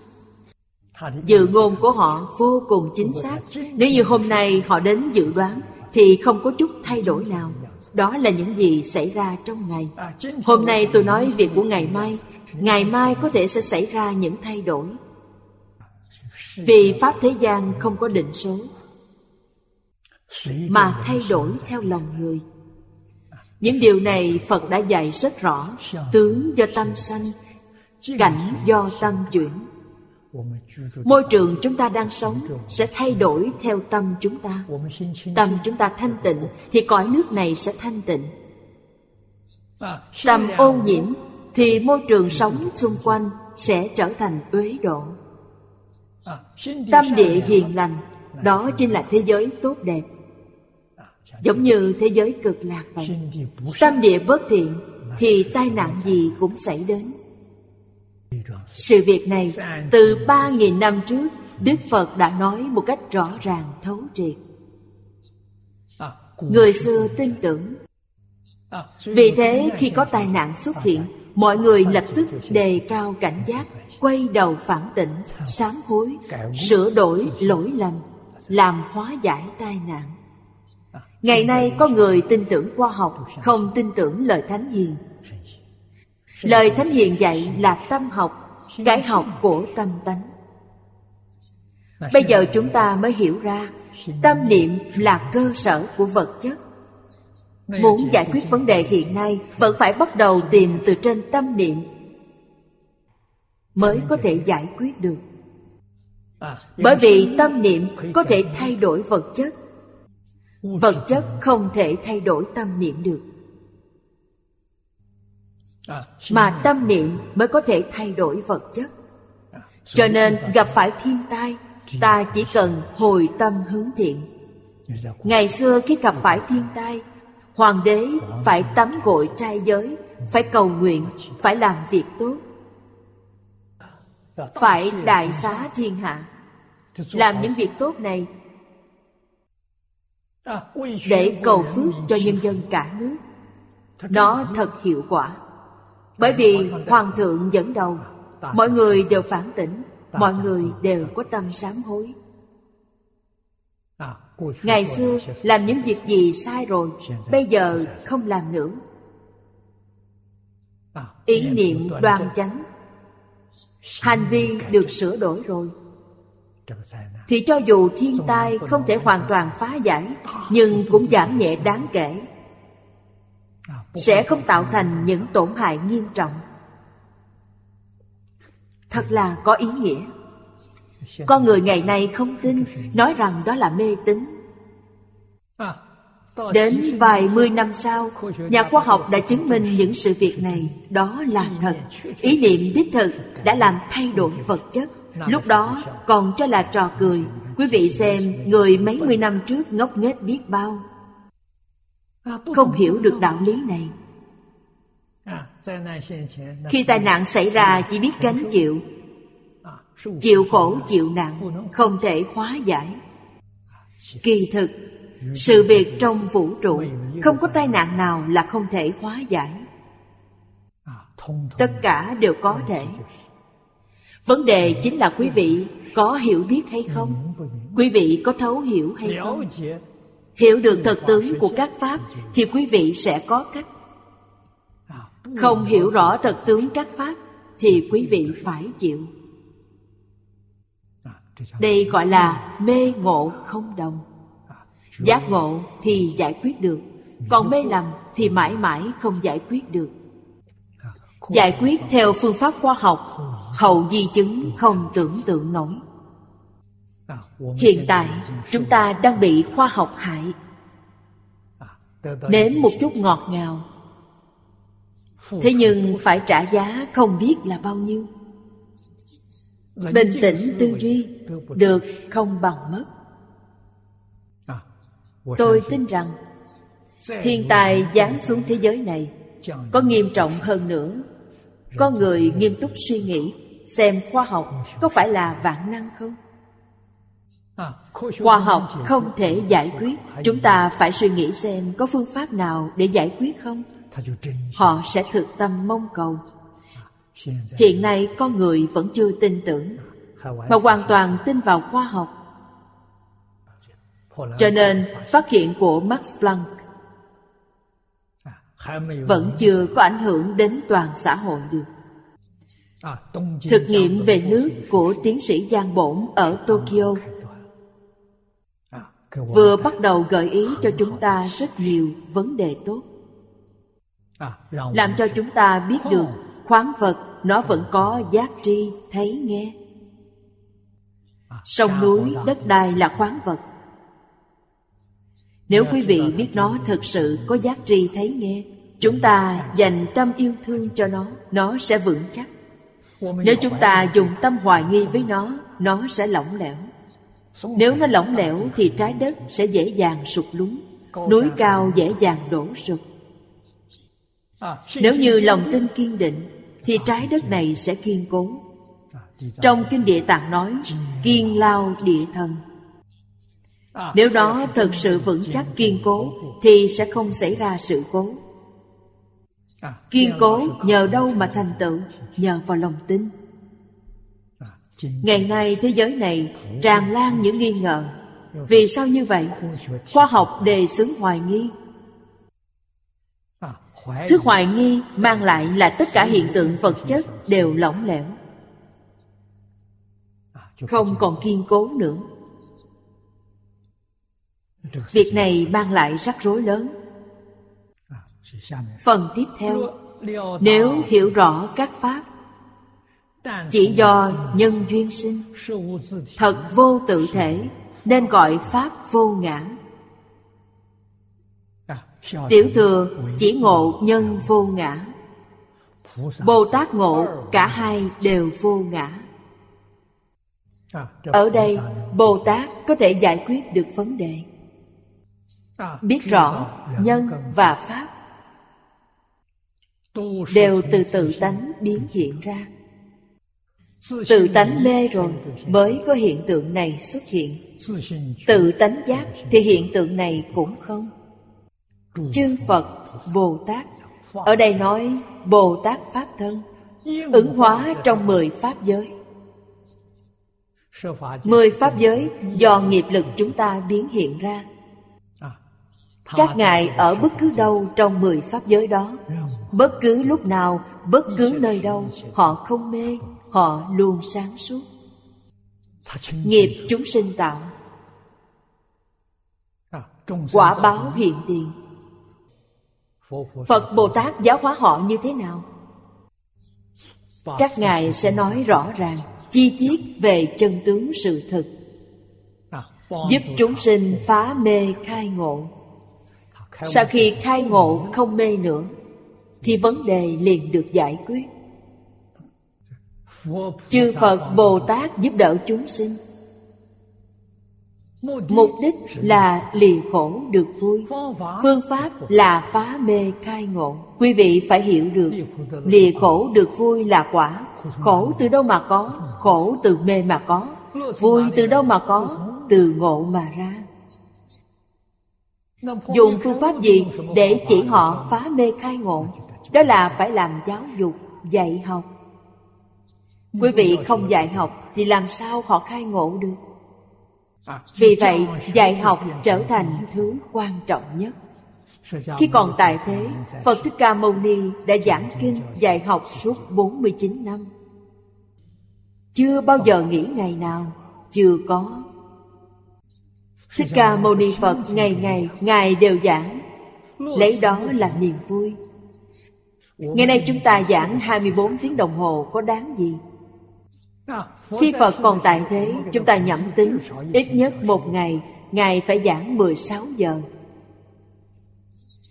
Dự ngôn của họ vô cùng chính xác. Nếu như hôm nay họ đến dự đoán, Thì không có chút thay đổi nào. Đó là những gì xảy ra trong ngày. Hôm nay tôi nói việc của ngày mai. Ngày mai có thể sẽ xảy ra những thay đổi. Vì Pháp thế gian không có định số, Mà thay đổi theo lòng người. Những điều này Phật đã dạy rất rõ, Tướng do tâm sanh, Cảnh do tâm chuyển. Môi trường chúng ta đang sống Sẽ thay đổi theo tâm chúng ta. Tâm chúng ta thanh tịnh Thì cõi nước này sẽ thanh tịnh. Tâm ô nhiễm Thì môi trường sống xung quanh Sẽ trở thành uế độ. Tâm địa hiền lành, Đó chính là thế giới tốt đẹp. Giống như thế giới cực lạc vậy. Tâm địa bất thiện, Thì tai nạn gì cũng xảy đến. Sự việc này, Từ ba nghìn năm trước, Đức Phật đã nói một cách rõ ràng, thấu triệt. Người xưa tin tưởng. Vì thế, khi có tai nạn xuất hiện, Mọi người lập tức đề cao cảnh giác, quay đầu phản tỉnh, sám hối, sửa đổi lỗi lầm, làm hóa giải tai nạn ngày nay có người tin tưởng khoa học, không tin tưởng lời thánh hiền. Lời thánh hiền dạy là tâm học, cái học của tâm tánh. Bây giờ chúng ta mới hiểu ra, tâm niệm là cơ sở của vật chất. Muốn giải quyết vấn đề hiện nay, vẫn phải bắt đầu tìm từ trên tâm niệm mới có thể giải quyết được. Bởi vì tâm niệm có thể thay đổi vật chất vật chất không thể thay đổi tâm niệm được. Mà tâm niệm mới có thể thay đổi vật chất. Cho nên gặp phải thiên tai ta chỉ cần hồi tâm hướng thiện. Ngày xưa khi gặp phải thiên tai hoàng đế phải tắm gội trai giới phải cầu nguyện phải làm việc tốt. Phải đại xá thiên hạ. Làm những việc tốt này để cầu phước cho nhân dân cả nước. Nó thật hiệu quả. Bởi vì hoàng thượng dẫn đầu, mọi người đều phản tỉnh, mọi người đều có tâm sám hối. Ngày xưa làm những việc gì sai rồi, bây giờ không làm nữa. Ý niệm đoan chánh. Hành vi được sửa đổi rồi thì cho dù thiên tai không thể hoàn toàn phá giải nhưng cũng giảm nhẹ đáng kể. Sẽ không tạo thành những tổn hại nghiêm trọng. Thật là có ý nghĩa. Con người ngày nay không tin nói rằng đó là mê tín. Đến vài mươi năm sau Nhà khoa học đã chứng minh những sự việc này. Đó là thật. Ý niệm đích thực đã làm thay đổi vật chất Lúc đó, còn cho là trò cười. Quý vị xem, Người mấy mươi năm trước ngốc nghếch biết bao. Không hiểu được đạo lý này. Khi tai nạn xảy ra, chỉ biết gánh chịu. Chịu khổ, chịu nạn, Không thể hóa giải. Kỳ thực, sự việc trong vũ trụ, Không có tai nạn nào là không thể hóa giải. Tất cả đều có thể. Vấn đề chính là quý vị có hiểu biết hay không? Quý vị có thấu hiểu hay không? Hiểu được thật tướng của các Pháp Thì quý vị sẽ có cách. Không hiểu rõ thật tướng các Pháp Thì quý vị phải chịu. Đây gọi là mê ngộ không đồng. Giác ngộ thì giải quyết được, Còn mê lầm thì mãi mãi không giải quyết được giải quyết theo phương pháp khoa học, hậu di chứng không tưởng tượng nổi. Hiện tại, chúng ta đang bị khoa học hại. Nếm một chút ngọt ngào. Thế nhưng phải trả giá không biết là bao nhiêu. Bình tĩnh tư duy được không bằng mất. Tôi tin rằng, thiên tai giáng xuống thế giới này có nghiêm trọng hơn nữa con người nghiêm túc suy nghĩ, xem khoa học có phải là vạn năng không? Khoa học không thể giải quyết. Chúng ta phải suy nghĩ xem có phương pháp nào để giải quyết không? Họ sẽ thực tâm mong cầu. Hiện nay con người vẫn chưa tin tưởng, mà hoàn toàn tin vào khoa học. Cho nên phát hiện của max planck vẫn chưa có ảnh hưởng đến toàn xã hội được. Thực nghiệm về nước của tiến sĩ giang bổn ở tokyo. vừa bắt đầu gợi ý cho chúng ta rất nhiều vấn đề tốt. Làm cho chúng ta biết được khoáng vật nó vẫn có giác tri thấy nghe. Sông núi đất đai là khoáng vật. Nếu quý vị biết nó thực sự có giác tri thấy nghe chúng ta dành tâm yêu thương cho nó nó sẽ vững chắc. Nếu chúng ta dùng tâm hoài nghi với nó nó sẽ lỏng lẻo. Nếu nó lỏng lẻo thì trái đất sẽ dễ dàng sụt lún, núi cao dễ dàng đổ sụp. Nếu như lòng tin kiên định, thì trái đất này sẽ kiên cố. Trong kinh địa tạng nói, kiên lao địa thần. Nếu nó thực sự vững chắc kiên cố, thì sẽ không xảy ra sự cố kiên cố nhờ đâu mà thành tựu, nhờ vào lòng tin. Ngày nay thế giới này tràn lan những nghi ngờ. Vì sao như vậy? Khoa học đề xướng hoài nghi. Thứ hoài nghi mang lại là tất cả hiện tượng vật chất đều lỏng lẻo. Không còn kiên cố nữa. Việc này mang lại rắc rối lớn phần tiếp theo. Nếu hiểu rõ các pháp chỉ do nhân duyên sinh thật vô tự thể nên gọi pháp vô ngã. Tiểu thừa chỉ ngộ nhân vô ngã. Bồ tát ngộ cả hai đều vô ngã. Ở đây bồ tát có thể giải quyết được vấn đề. Biết rõ nhân và pháp đều từ tự tánh biến hiện ra. Tự tánh mê rồi mới có hiện tượng này xuất hiện. Tự tánh giác thì hiện tượng này cũng không. Chư phật bồ tát ở đây nói bồ tát pháp thân ứng hóa trong mười pháp giới. Mười pháp giới do nghiệp lực chúng ta biến hiện ra. Các ngài ở bất cứ đâu trong mười pháp giới đó bất cứ lúc nào bất cứ nơi đâu họ không mê họ luôn sáng suốt. Nghiệp chúng sinh tạo. Quả báo hiện tiền. Phật bồ tát giáo hóa họ như thế nào? Các ngài sẽ nói rõ ràng chi tiết về chân tướng sự thực. Giúp chúng sinh phá mê khai ngộ. Sau khi khai ngộ không mê nữa thì vấn đề liền được giải quyết. Chư phật bồ tát giúp đỡ chúng sinh. Mục đích là lìa khổ được vui. Phương pháp là phá mê khai ngộ. Quý vị phải hiểu được lìa khổ được vui là quả. Khổ từ đâu mà có, khổ từ mê mà có. Vui từ đâu mà có, từ ngộ mà ra. Dùng phương pháp gì để chỉ họ phá mê khai ngộ? Đó là phải làm giáo dục, dạy học. Quý vị không dạy học thì làm sao họ khai ngộ được? Vì vậy, dạy học trở thành thứ quan trọng nhất. Khi còn tại thế, Phật Thích Ca Mâu Ni đã giảng kinh dạy học suốt 49 năm. Chưa bao giờ nghỉ ngày nào, Chưa có. Thích Ca Mâu Ni Phật ngày ngày Ngài đều giảng. Lấy đó là niềm vui. Ngày nay chúng ta giảng 24 tiếng đồng hồ có đáng gì? Khi Phật còn tại thế, chúng ta nhẩm tính ít nhất một ngày, Ngài phải giảng 16 giờ.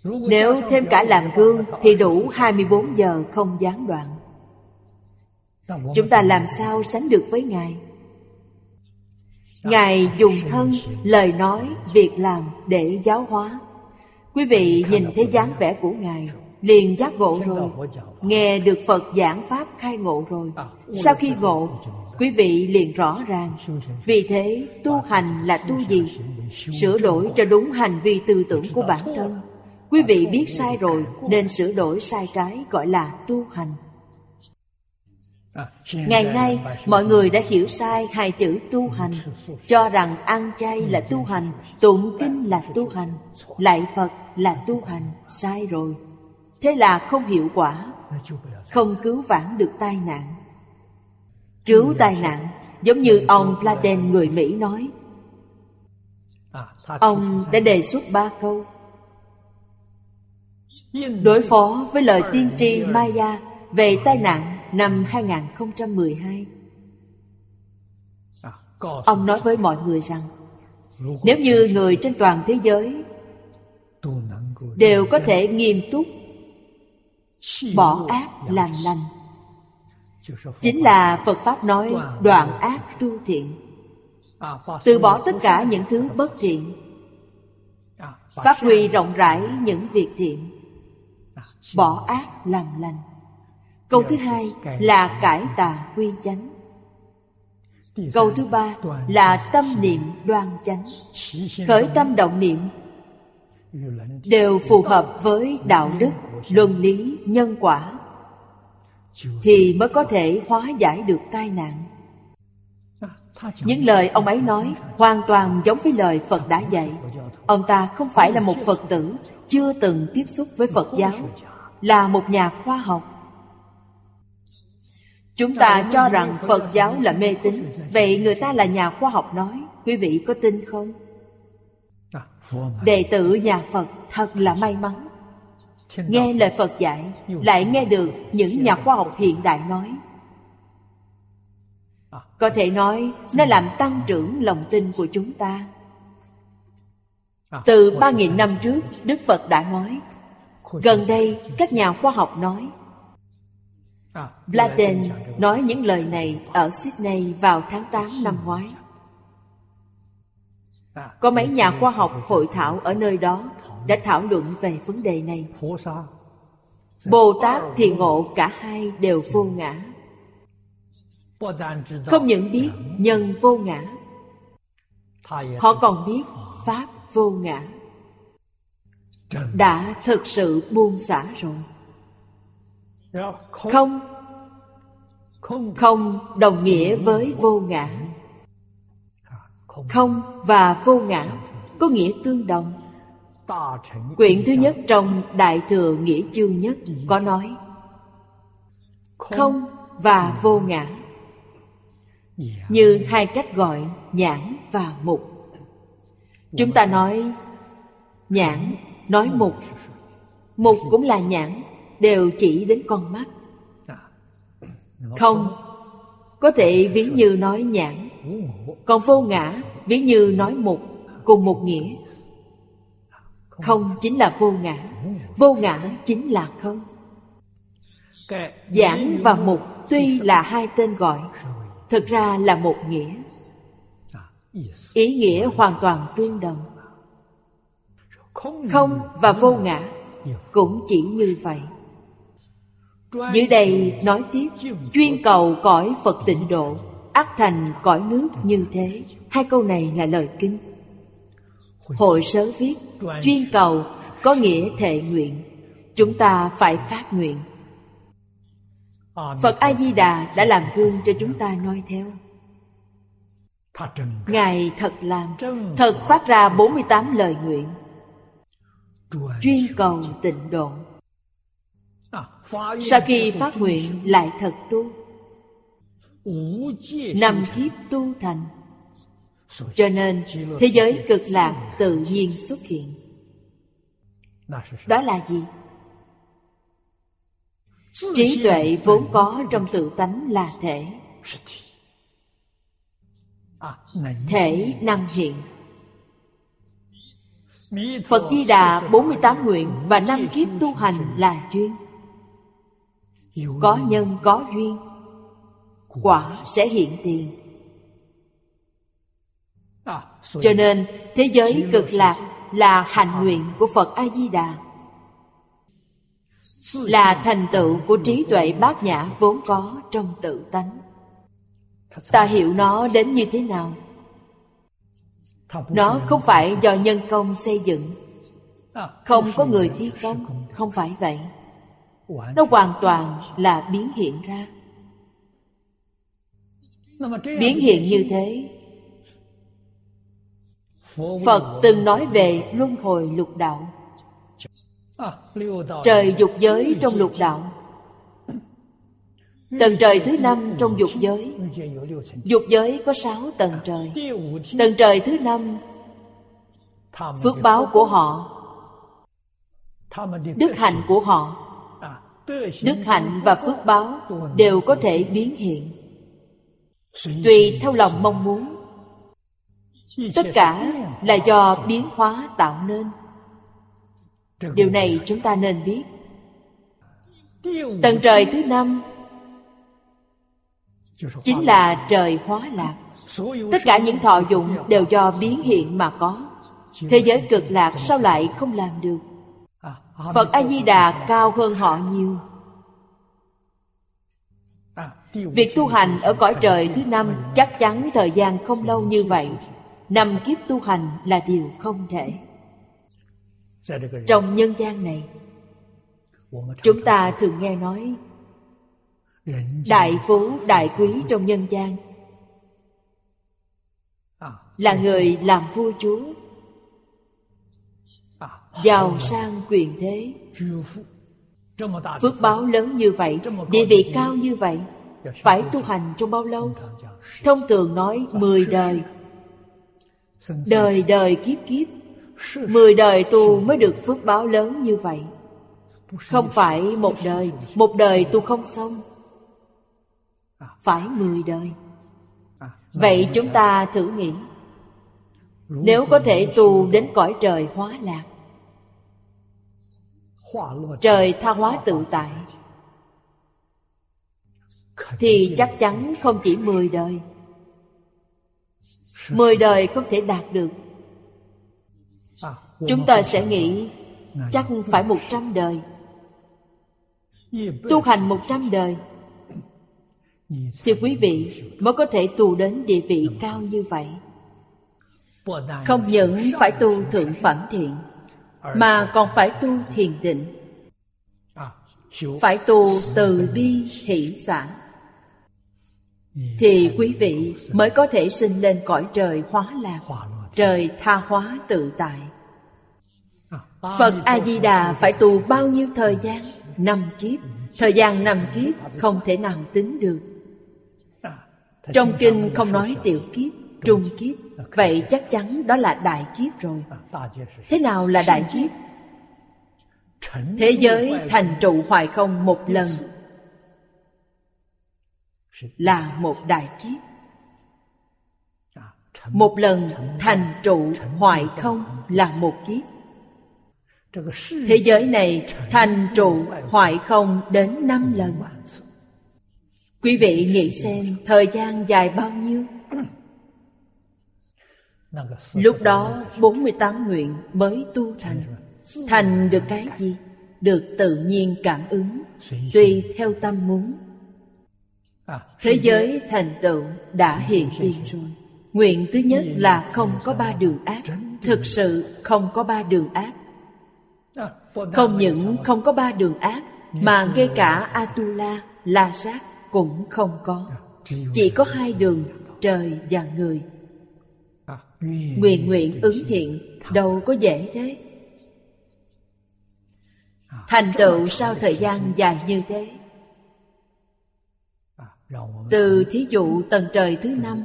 Nếu thêm cả làm gương thì đủ 24 giờ không gián đoạn. Chúng ta làm sao sánh được với Ngài? Ngài dùng thân, lời nói, việc làm để giáo hóa. Quý vị nhìn thấy dáng vẻ của Ngài, liền giác ngộ rồi. Nghe được Phật giảng Pháp khai ngộ rồi. Sau khi ngộ, quý vị liền rõ ràng. Vì thế, tu hành là tu gì? Sửa đổi cho đúng hành vi tư tưởng của bản thân. Quý vị biết sai rồi nên sửa đổi sai trái gọi là tu hành. Ngày nay, mọi người đã hiểu sai hai chữ tu hành, cho rằng ăn chay là tu hành, tụng kinh là tu hành, lạy Phật là tu hành, sai rồi. Thế là không hiệu quả, không cứu vãn được tai nạn. Cứu tai nạn giống như ông Platen người Mỹ nói. Ông đã đề xuất ba câu. Đối phó với lời tiên tri Maya về tai nạn năm 2012. Ông nói với mọi người rằng Nếu như người trên toàn thế giới Đều có thể nghiêm túc Bỏ ác làm lành. Chính là Phật Pháp nói đoạn ác tu thiện. Từ bỏ tất cả những thứ bất thiện. Phát huy rộng rãi những việc thiện. Bỏ ác làm lành. Câu thứ hai là cải tà quy chánh. Câu thứ ba là tâm niệm đoan chánh. Khởi tâm động niệm Đều phù hợp với đạo đức, luân lý, nhân quả Thì mới có thể hóa giải được tai nạn. Những lời ông ấy nói hoàn toàn giống với lời Phật đã dạy. Ông ta không phải là một Phật tử Chưa từng tiếp xúc với Phật giáo Là một nhà khoa học. Chúng ta cho rằng Phật giáo là mê tín. Vậy người ta là nhà khoa học nói Quý vị có tin không? Đệ tử nhà Phật thật là may mắn. Nghe lời Phật dạy Lại nghe được những nhà khoa học hiện đại nói. Có thể nói Nó làm tăng trưởng lòng tin của chúng ta. Từ 3.000 năm trước Đức Phật đã nói Gần đây các nhà khoa học nói. Bladen nói những lời này ở Sydney vào tháng 8 năm ngoái. Có mấy nhà khoa học hội thảo ở nơi đó đã thảo luận về vấn đề này. Bồ Tát thì ngộ cả hai đều vô ngã. Không những biết nhân vô ngã, họ còn biết Pháp vô ngã. Đã thực sự buông xả rồi. Không Không đồng nghĩa với vô ngã Không và vô ngã có nghĩa tương đồng Quyển thứ nhất trong Đại Thừa Nghĩa Chương Nhất có nói Không và vô ngã. Như hai cách gọi nhãn và mục. Chúng ta nói nhãn, nói mục. Mục cũng là nhãn đều chỉ đến con mắt. Không có thể ví như nói nhãn. Còn vô ngã ví như nói mục cùng một nghĩa không chính là vô ngã. Vô ngã chính là không. Giảng và mục tuy là hai tên gọi, thực ra là một nghĩa. Ý nghĩa hoàn toàn tương đồng. Không và vô ngã cũng chỉ như vậy. Dưới đây nói tiếp, Chuyên cầu cõi Phật tịnh độ, ác thành cõi nước như thế. Hai câu này là lời kinh Hội sớ viết, Chuyên cầu, có nghĩa thệ nguyện. Chúng ta phải phát nguyện. Phật A-di-đà đã làm gương cho chúng ta noi theo. Ngài thật làm, Thật phát ra 48 lời nguyện. Chuyên cầu tịnh độ. Sau khi phát nguyện, lại thật tu. Năm kiếp tu thành. Cho nên, thế giới cực lạc tự nhiên xuất hiện. Đó là gì? trí tuệ vốn có trong tự tánh là thể. Thể năng hiện. Phật Di Đà 48 nguyện và năm kiếp tu hành là duyên. Có nhân, có duyên. Quả sẽ hiện tiền. Cho nên thế giới cực lạc là hạnh nguyện của Phật A-di-đà. Là thành tựu của trí tuệ bát nhã vốn có trong tự tánh. Ta hiểu nó đến như thế nào? Nó không phải do nhân công xây dựng. Không có người thi công Không phải vậy. Nó hoàn toàn là biến hiện ra. Biến hiện như thế Phật từng nói về luân hồi lục đạo. Trời dục giới trong lục đạo. Tầng trời thứ năm trong dục giới. Dục giới có sáu tầng trời. Tầng trời thứ năm, Phước báo của họ. Đức hạnh của họ. Đức hạnh và phước báo Đều có thể biến hiện. Tùy theo lòng mong muốn. Tất cả là do biến hóa tạo nên. Điều này chúng ta nên biết. Tầng trời thứ năm chính là trời hóa lạc. Tất cả những thọ dụng đều do biến hiện mà có. Thế giới cực lạc sao lại không làm được? Phật a di đà cao hơn họ nhiều. Việc tu hành ở cõi trời thứ năm chắc chắn thời gian không lâu như vậy năm kiếp tu hành là điều không thể. Trong nhân gian này, chúng ta thường nghe nói, đại phú, đại quý trong nhân gian là người làm vua chúa, giàu sang quyền thế, phước báo lớn như vậy, địa vị cao như vậy, phải tu hành trong bao lâu? Thông thường nói mười đời đời đời kiếp kiếp. Mười đời tu mới được phước báo lớn như vậy. Không phải một đời một đời tu không xong. Phải mười đời. Vậy chúng ta thử nghĩ. Nếu có thể tu đến cõi trời hóa lạc trời tha hóa tự tại thì chắc chắn không chỉ mười đời mười đời không thể đạt được. Chúng ta sẽ nghĩ chắc phải một trăm đời. Tu hành một trăm đời. Thì quý vị mới có thể tu đến địa vị cao như vậy. Không những phải tu thượng phẩm thiện mà còn phải tu thiền định. Phải tu từ bi hỷ xả thì quý vị mới có thể sinh lên cõi trời hóa lạc trời tha hóa tự tại. Phật a di đà phải tu bao nhiêu thời gian? Năm kiếp. Thời gian năm kiếp không thể nào tính được. Trong kinh không nói tiểu kiếp trung kiếp. Vậy chắc chắn đó là đại kiếp rồi. Thế nào là đại kiếp? thế giới thành trụ hoài không một lần là một đại kiếp. Một lần thành trụ hoại không là một kiếp. Thế giới này thành trụ hoại không đến năm lần. Quý vị nghĩ xem thời gian dài bao nhiêu? Lúc đó 48 nguyện mới tu thành. Thành được cái gì? Được tự nhiên cảm ứng. Tùy theo tâm muốn. Thế giới thành tựu đã hiện tiền. Rồi Nguyện thứ nhất là không có ba đường ác. Thực sự không có ba đường ác. Không những không có ba đường ác Mà ngay cả Atula, La Sát cũng không có. Chỉ có hai đường trời và người. Nguyện nguyện ứng hiện đâu có dễ thế. Thành tựu sau thời gian dài như thế từ thí dụ tầng trời thứ năm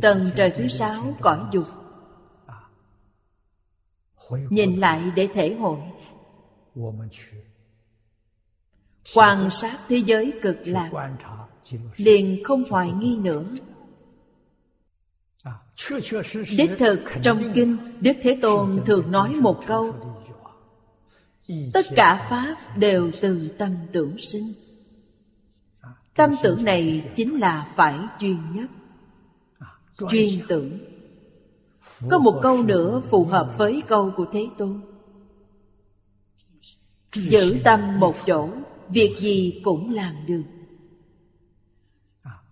tầng trời thứ sáu cõi dục nhìn lại để thể hội quan sát thế giới cực lạc liền không hoài nghi nữa đích thực trong kinh đức thế tôn thường nói một câu tất cả pháp đều từ tâm tưởng sinh tâm tưởng này chính là phải chuyên nhất. Chuyên tưởng. Có một câu nữa phù hợp với câu của thế tôn. Giữ tâm một chỗ, việc gì cũng làm được.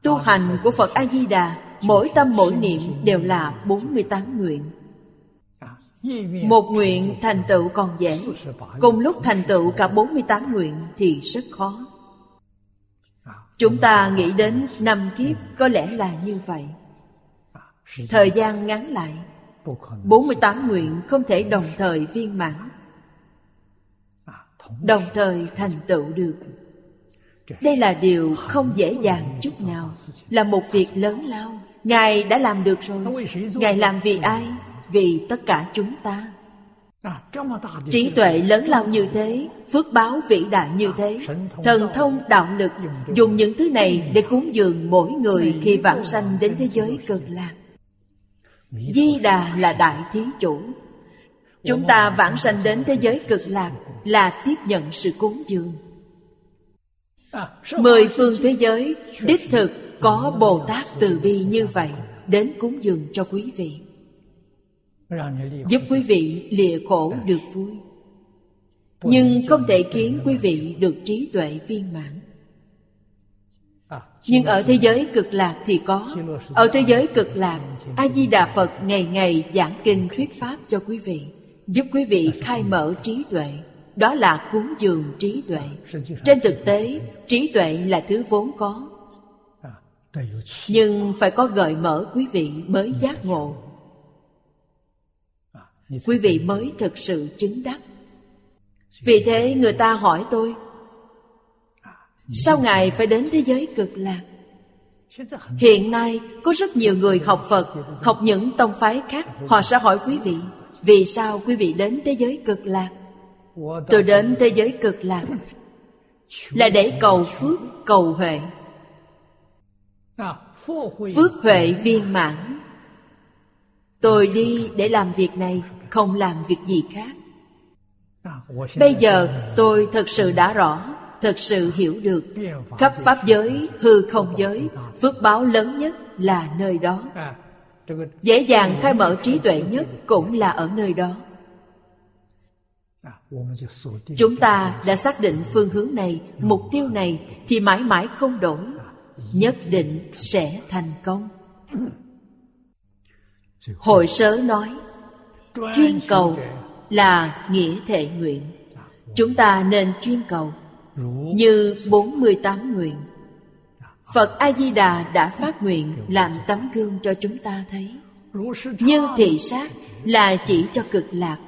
Tu hành của phật a di đà mỗi tâm mỗi niệm đều là 48 nguyện. Một nguyện thành tựu còn dễ Cùng lúc thành tựu cả 48 nguyện thì rất khó. Chúng ta nghĩ đến năm kiếp có lẽ là như vậy. Thời gian ngắn lại 48 nguyện không thể đồng thời viên mãn. Đồng thời thành tựu được. Đây là điều không dễ dàng chút nào. Là một việc lớn lao. Ngài đã làm được rồi. Ngài làm vì ai? Vì tất cả chúng ta. Trí tuệ lớn lao như thế Phước báo vĩ đại như thế Thần thông đạo lực Dùng những thứ này để cúng dường mỗi người Khi vãng sanh đến thế giới cực lạc. Di Đà là đại thí chủ. Chúng ta vãng sanh đến thế giới cực lạc Là tiếp nhận sự cúng dường. Mười phương thế giới Đích thực có Bồ Tát từ bi như vậy Đến cúng dường cho quý vị Giúp quý vị lìa khổ được vui. Nhưng không thể khiến quý vị được trí tuệ viên mãn. Nhưng ở thế giới cực lạc thì có. Ở thế giới cực lạc A-di-đà Phật ngày ngày giảng kinh thuyết pháp cho quý vị Giúp quý vị khai mở trí tuệ. Đó là cúng dường trí tuệ. Trên thực tế Trí tuệ là thứ vốn có. Nhưng phải có gợi mở quý vị mới giác ngộ Quý vị mới thực sự chứng đắc. Vì thế người ta hỏi tôi Sao Ngài phải đến thế giới cực lạc? Hiện nay có rất nhiều người học Phật Học những tông phái khác. Họ sẽ hỏi quý vị Vì sao quý vị đến thế giới cực lạc? Tôi đến thế giới cực lạc Là để cầu phước, cầu huệ. Phước huệ viên mãn. Tôi đi để làm việc này Không làm việc gì khác. Bây giờ tôi thật sự đã rõ thật sự hiểu được khắp pháp giới hư không giới phước báo lớn nhất là nơi đó. Dễ dàng khai mở trí tuệ nhất cũng là ở nơi đó. Chúng ta đã xác định phương hướng này mục tiêu này thì mãi mãi không đổi nhất định sẽ thành công. Hội sớ nói chuyên cầu là nghĩa thệ nguyện. Chúng ta nên chuyên cầu. Như 48 nguyện. Phật A-di-đà đã phát nguyện làm tấm gương cho chúng ta thấy. Như thị sát là chỉ cho cực lạc.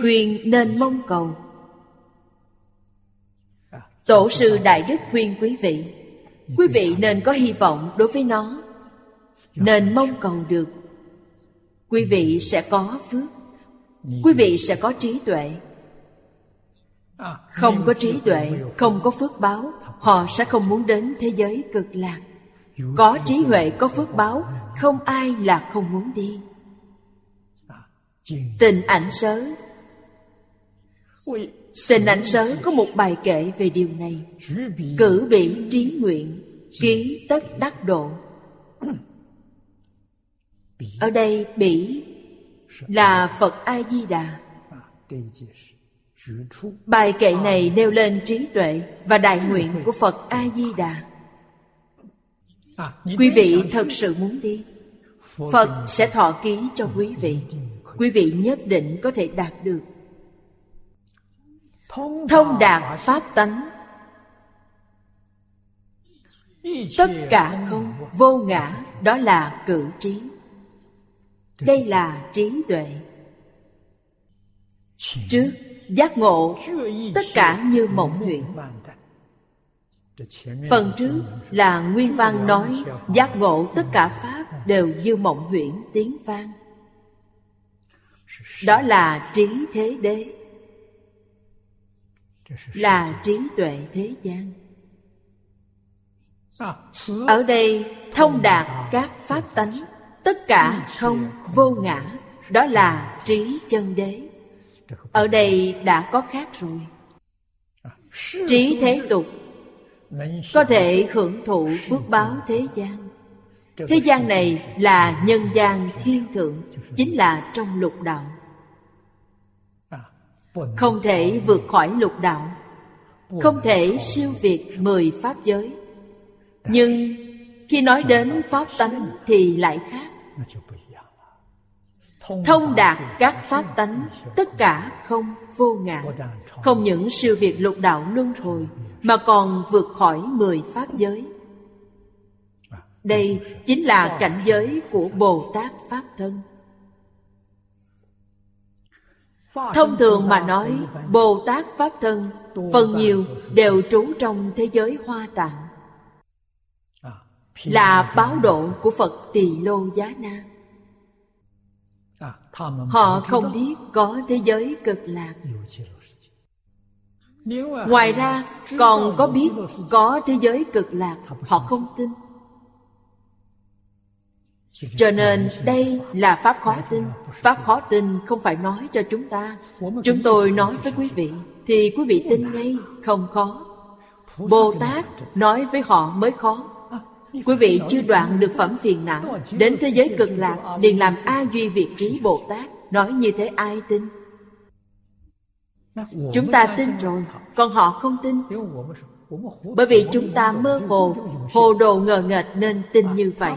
Khuyên nên mong cầu. Tổ sư Đại Đức khuyên quý vị Quý vị nên có hy vọng đối với nó. Nên mong cầu được. Quý vị sẽ có phước. Quý vị sẽ có trí tuệ. Không có trí tuệ không có phước báo họ sẽ không muốn đến thế giới cực lạc. Có trí huệ có phước báo không ai là không muốn đi. Tình ảnh sớ. Tình ảnh sớ có một bài kệ về điều này. Cử bị trí nguyện ký tất đắc độ. Ở đây bỉ là phật a di đà Bài kệ này nêu lên trí tuệ và đại nguyện của Phật A-di-đà. Quý vị thật sự muốn đi, Phật sẽ thọ ký cho quý vị. Quý vị nhất định có thể đạt được. Thông đạt Pháp tánh Tất cả không vô ngã Đó là cử trí đây là trí tuệ. Trước Giác ngộ, tất cả như mộng huyễn Phần trước là Nguyên Văn nói, Giác ngộ tất cả Pháp đều như mộng huyễn tiếng vang. Đó là trí thế đế. Là trí tuệ thế gian. Ở đây thông đạt các pháp tánh tất cả không vô ngã đó là trí chân đế. Ở đây đã có khác rồi. Trí thế tục có thể hưởng thụ phước báo thế gian. Thế gian này là nhân gian thiên thượng chính là trong lục đạo. Không thể vượt khỏi lục đạo không thể siêu việt mười pháp giới. Nhưng khi nói đến pháp tánh thì lại khác thông đạt các pháp tánh tất cả không vô ngã không những siêu việt lục đạo luân hồi mà còn vượt khỏi mười pháp giới. Đây chính là cảnh giới của bồ tát pháp thân. Thông thường mà nói bồ tát pháp thân phần nhiều đều trú trong thế giới hoa tạng là báo độ của phật tỳ lô giá na. Họ không biết có thế giới cực lạc. Ngoài ra còn có biết có thế giới cực lạc họ không tin. Cho nên đây là pháp khó tin. Pháp khó tin không phải nói cho chúng ta. Chúng tôi nói với quý vị thì quý vị tin ngay không khó. Bồ tát nói với họ mới khó quý vị chưa đoạn được phẩm phiền não đến thế giới cực lạc, liền làm a duy việt trí bồ tát, nói như thế ai tin? Chúng ta tin rồi, còn họ không tin. Bởi vì chúng ta mơ hồ hồ đồ ngờ nghệch nên tin như vậy.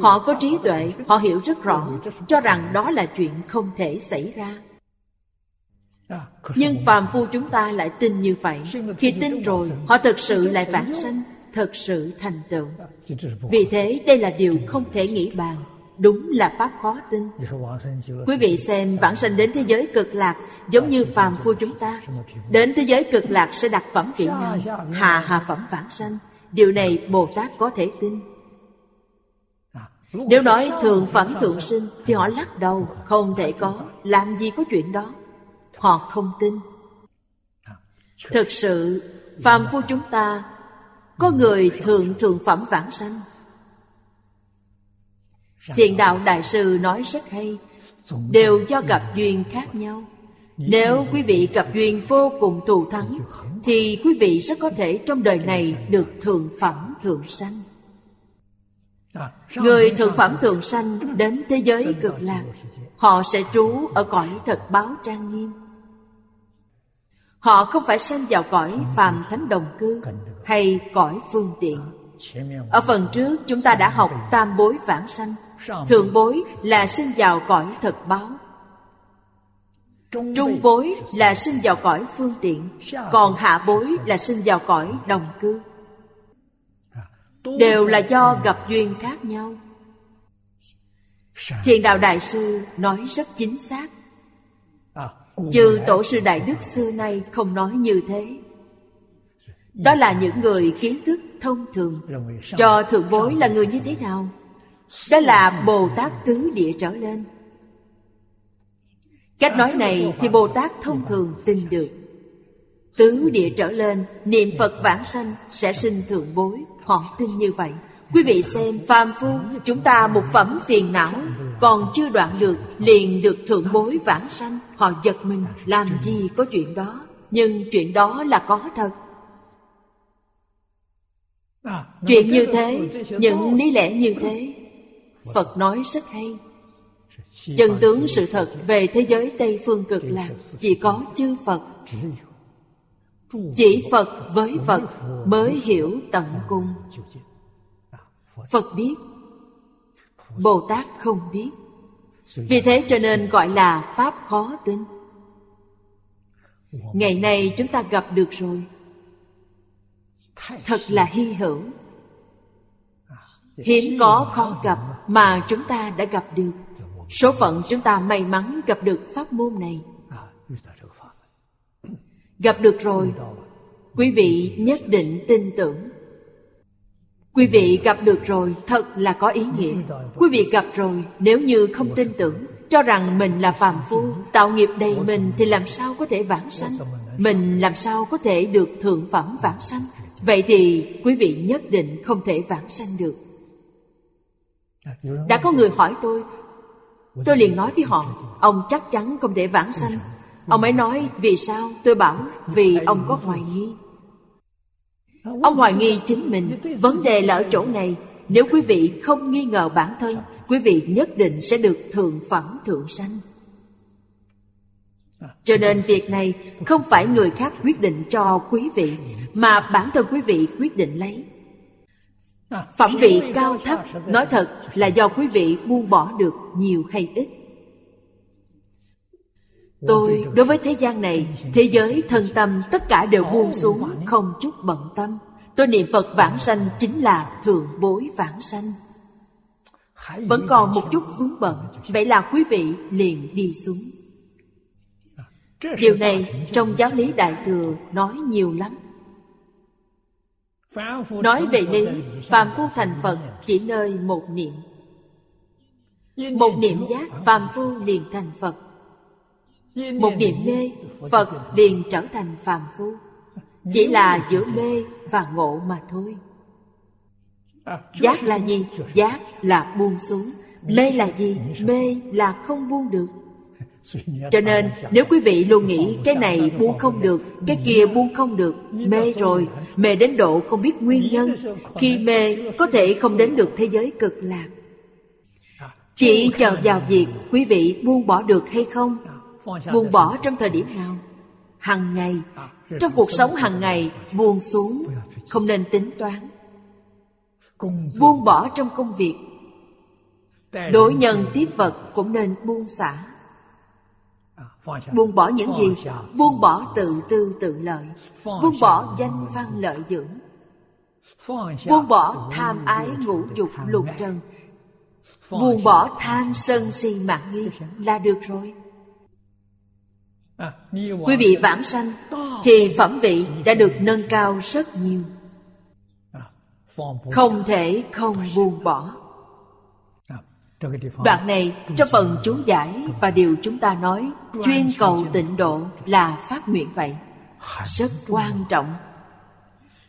Họ có trí tuệ, họ hiểu rất rõ, cho rằng đó là chuyện không thể xảy ra. Nhưng phàm phu chúng ta lại tin như vậy. Khi tin rồi, họ thực sự lại vãng sanh thật sự thành tựu. Vì thế đây là điều không thể nghĩ bàn. Đúng là pháp khó tin. Quý vị xem vãng sanh đến thế giới cực lạc giống như phàm phu chúng ta. Đến thế giới cực lạc sẽ đặt phẩm vị nào hạ hạ phẩm vãng sanh. Điều này bồ tát có thể tin. Nếu nói thường phẩm thượng sinh thì họ lắc đầu không thể có. Làm gì có chuyện đó? Họ không tin. Thực sự phàm phu chúng ta có người thường thường phẩm vãng sanh. Thiện đạo đại sư nói rất hay. Đều do gặp duyên khác nhau. Nếu quý vị gặp duyên vô cùng thù thắng, Thì quý vị rất có thể trong đời này được thượng phẩm thượng sanh. Người thượng phẩm thượng sanh đến thế giới cực lạc, Họ sẽ trú ở cõi thật báo trang nghiêm. Họ không phải sanh vào cõi phàm thánh đồng cư hay cõi phương tiện. Ở phần trước, chúng ta đã học tam bối vãng sanh. Thượng bối là sinh vào cõi thật báo. Trung bối là sinh vào cõi phương tiện, Còn hạ bối là sinh vào cõi đồng cư. Đều là do gặp duyên khác nhau. Thiền đạo đại sư nói rất chính xác. Trừ tổ sư đại đức xưa nay không nói như thế. Đó là những người kiến thức thông thường. Cho thượng bối là người như thế nào? Đó là Bồ Tát tứ địa trở lên. Cách nói này thì Bồ Tát thông thường tin được. Tứ địa trở lên, Niệm Phật vãng sanh Sẽ sinh thượng bối. Họ tin như vậy. Quý vị xem phàm phu, Chúng ta một phẩm phiền não, Còn chưa đoạn được, Liền được thượng bối vãng sanh. Họ giật mình, Làm gì có chuyện đó? Nhưng chuyện đó là có thật. Chuyện như thế Những lý lẽ như thế Phật nói rất hay. Chân tướng sự thật về thế giới Tây Phương cực lạc Chỉ có chư Phật. Chỉ Phật với Phật mới hiểu tận cùng. Phật biết Bồ Tát không biết. Vì thế cho nên gọi là Pháp khó tin. Ngày nay chúng ta gặp được rồi Thật là hy hữu. Hiếm có khó gặp mà chúng ta đã gặp được. Số phận chúng ta may mắn gặp được pháp môn này. Gặp được rồi. Quý vị nhất định tin tưởng. Quý vị gặp được rồi thật là có ý nghĩa. Quý vị gặp rồi nếu như không tin tưởng Cho rằng mình là phàm phu Tạo nghiệp đầy mình thì làm sao có thể vãng sanh? Mình làm sao có thể được thượng phẩm vãng sanh Vậy thì quý vị nhất định không thể vãng sanh được. Đã có người hỏi tôi Tôi liền nói với họ Ông chắc chắn không thể vãng sanh. Ông ấy nói vì sao? Tôi bảo vì ông có hoài nghi. Ông hoài nghi chính mình. Vấn đề là ở chỗ này. Nếu quý vị không nghi ngờ bản thân Quý vị nhất định sẽ được thượng phẩm thượng sanh cho nên việc này không phải người khác quyết định cho quý vị, Mà bản thân quý vị quyết định lấy. Phẩm vị cao thấp, Nói thật là do quý vị buông bỏ được nhiều hay ít. Tôi, đối với thế gian này, Thế giới, thân tâm, tất cả đều buông xuống, Không chút bận tâm. Tôi niệm Phật vãng sanh chính là thượng bối vãng sanh. Vẫn còn một chút vướng bận, Vậy là quý vị liền đi xuống. Điều này trong giáo lý Đại Thừa nói nhiều lắm. Nói về lý Phàm phu thành Phật chỉ nơi một niệm. Một niệm giác Phàm phu liền thành Phật. Một niệm mê, Phật liền trở thành phàm phu. Chỉ là giữa mê và ngộ mà thôi. Giác là gì? Giác là buông xuống. Mê là gì? Mê là không buông được cho nên, nếu quý vị luôn nghĩ cái này buông không được, Cái kia buông không được, Mê rồi, Mê đến độ không biết nguyên nhân, Khi mê, có thể không đến được thế giới cực lạc. Chỉ chờ vào việc quý vị buông bỏ được hay không? Buông bỏ trong thời điểm nào? Hằng ngày, Trong cuộc sống hằng ngày, buông xuống, Không nên tính toán. Buông bỏ trong công việc. Đối nhân tiếp vật cũng nên buông xả. Buông bỏ những gì? Buông bỏ tự tư tự lợi. Buông bỏ danh văn lợi dưỡng. Buông bỏ tham ái ngũ dục lục trần. Buông bỏ tham sân si mạng nghi là được rồi. Quý vị vãng sanh Thì phẩm vị đã được nâng cao rất nhiều. Không thể không buông bỏ Đoạn này trong phần chú giải và điều chúng ta nói Chuyên cầu tịnh độ là phát nguyện vậy. Rất quan trọng.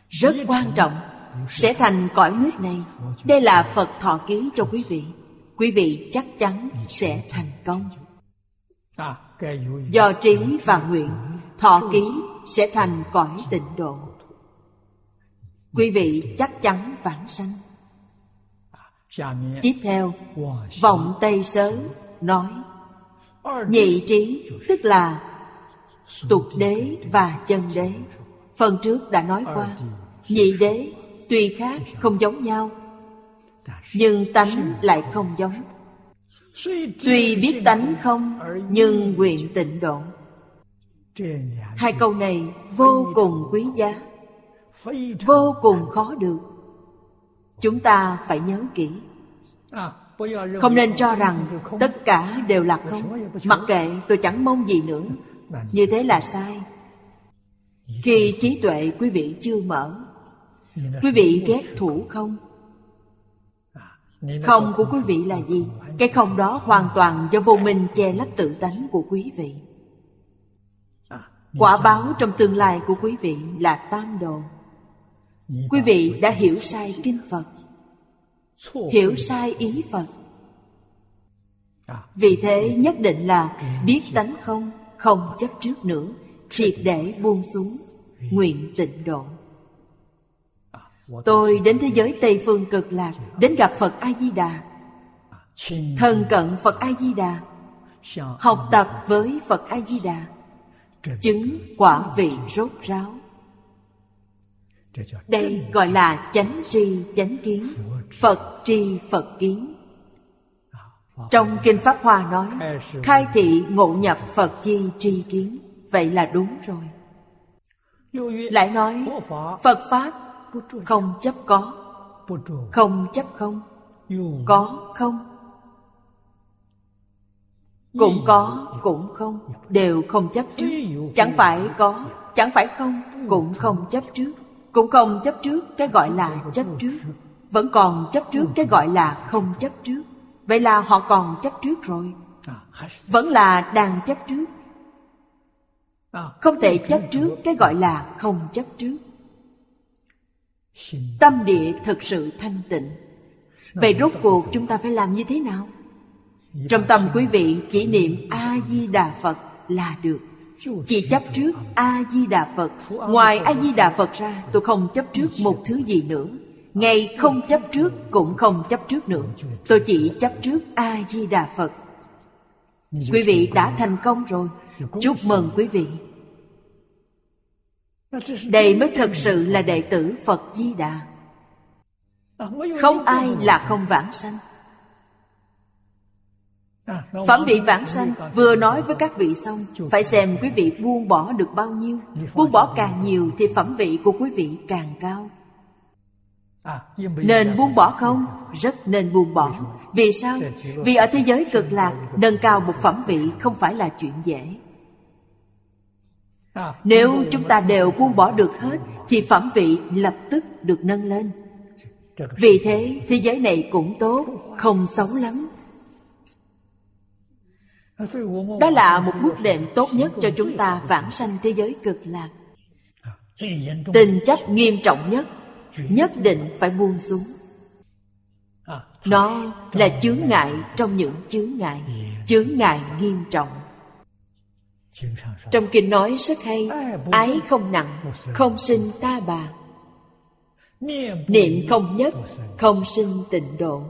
Rất quan trọng. Sẽ thành cõi nước này. Đây là Phật thọ ký cho quý vị. Quý vị chắc chắn sẽ thành công. Do trí và nguyện Thọ ký sẽ thành cõi tịnh độ. Quý vị chắc chắn vãng sanh Tiếp theo Vọng Tây Sớ nói Nhị trí tức là Tục đế và chân đế. Phần trước đã nói qua Nhị đế tuy khác không giống nhau Nhưng tánh lại không giống. Tuy biết tánh không Nhưng nguyện tịnh độ. Hai câu này vô cùng quý giá Vô cùng khó được Chúng ta phải nhớ kỹ. Không nên cho rằng tất cả đều là không. Mặc kệ tôi chẳng mong gì nữa. Như thế là sai. Khi trí tuệ quý vị chưa mở, Quý vị ghét thủ không? Không của quý vị là gì? Cái không đó hoàn toàn do vô minh che lấp tự tánh của quý vị. Quả báo trong tương lai của quý vị là tam đồ. Quý vị đã hiểu sai kinh Phật. Hiểu sai ý Phật. Vì thế nhất định là biết tánh không Không chấp trước nữa, Triệt để buông xuống, Nguyện tịnh độ. Tôi đến thế giới Tây Phương cực lạc, Đến gặp Phật A-di-đà. Thân cận Phật A-di-đà, Học tập với Phật A-di-đà. Chứng quả vị rốt ráo đây gọi là chánh tri chánh kiến. Phật tri Phật kiến. Trong Kinh Pháp Hoa nói Khai thị ngộ nhập Phật chi tri kiến. Vậy là đúng rồi. Lại nói Phật Pháp không chấp có Không chấp không Có không. Cũng có cũng không Đều không chấp trước. Chẳng phải có Chẳng phải không Cũng không chấp trước cũng không chấp trước cái gọi là chấp trước. Vẫn còn chấp trước cái gọi là không chấp trước. Vậy là họ còn chấp trước rồi. Vẫn là đang chấp trước. Không thể chấp trước cái gọi là không chấp trước. Tâm địa thực sự thanh tịnh. Vậy rốt cuộc chúng ta phải làm như thế nào? Trong tâm quý vị chỉ niệm A-di-đà Phật là được. Chỉ chấp trước A-di-đà Phật. Ngoài A-di-đà Phật ra, tôi không chấp trước một thứ gì nữa. Ngày không chấp trước cũng không chấp trước nữa. Tôi chỉ chấp trước A-di-đà Phật. Quý vị đã thành công rồi. Chúc mừng quý vị. Đây mới thật sự là đệ tử Phật Di Đà. Không ai là không vãng sanh. Phẩm vị vãng sanh vừa nói với các vị xong Phải xem quý vị buông bỏ được bao nhiêu. Buông bỏ càng nhiều thì phẩm vị của quý vị càng cao. Nên buông bỏ không? Rất nên buông bỏ. Vì sao? Vì ở thế giới cực lạc Nâng cao một phẩm vị không phải là chuyện dễ. Nếu chúng ta đều buông bỏ được hết Thì phẩm vị lập tức được nâng lên. Vì thế thế giới này cũng tốt Không xấu lắm đó là một bước đệm tốt nhất cho chúng ta vãng sanh thế giới cực lạc. Tình chấp nghiêm trọng nhất Nhất định phải buông xuống. Nó là chướng ngại trong những chướng ngại Chướng ngại nghiêm trọng. Trong kinh nói rất hay, Ái không nặng, Không sinh ta bà. Niệm không nhất, Không sinh tịnh độ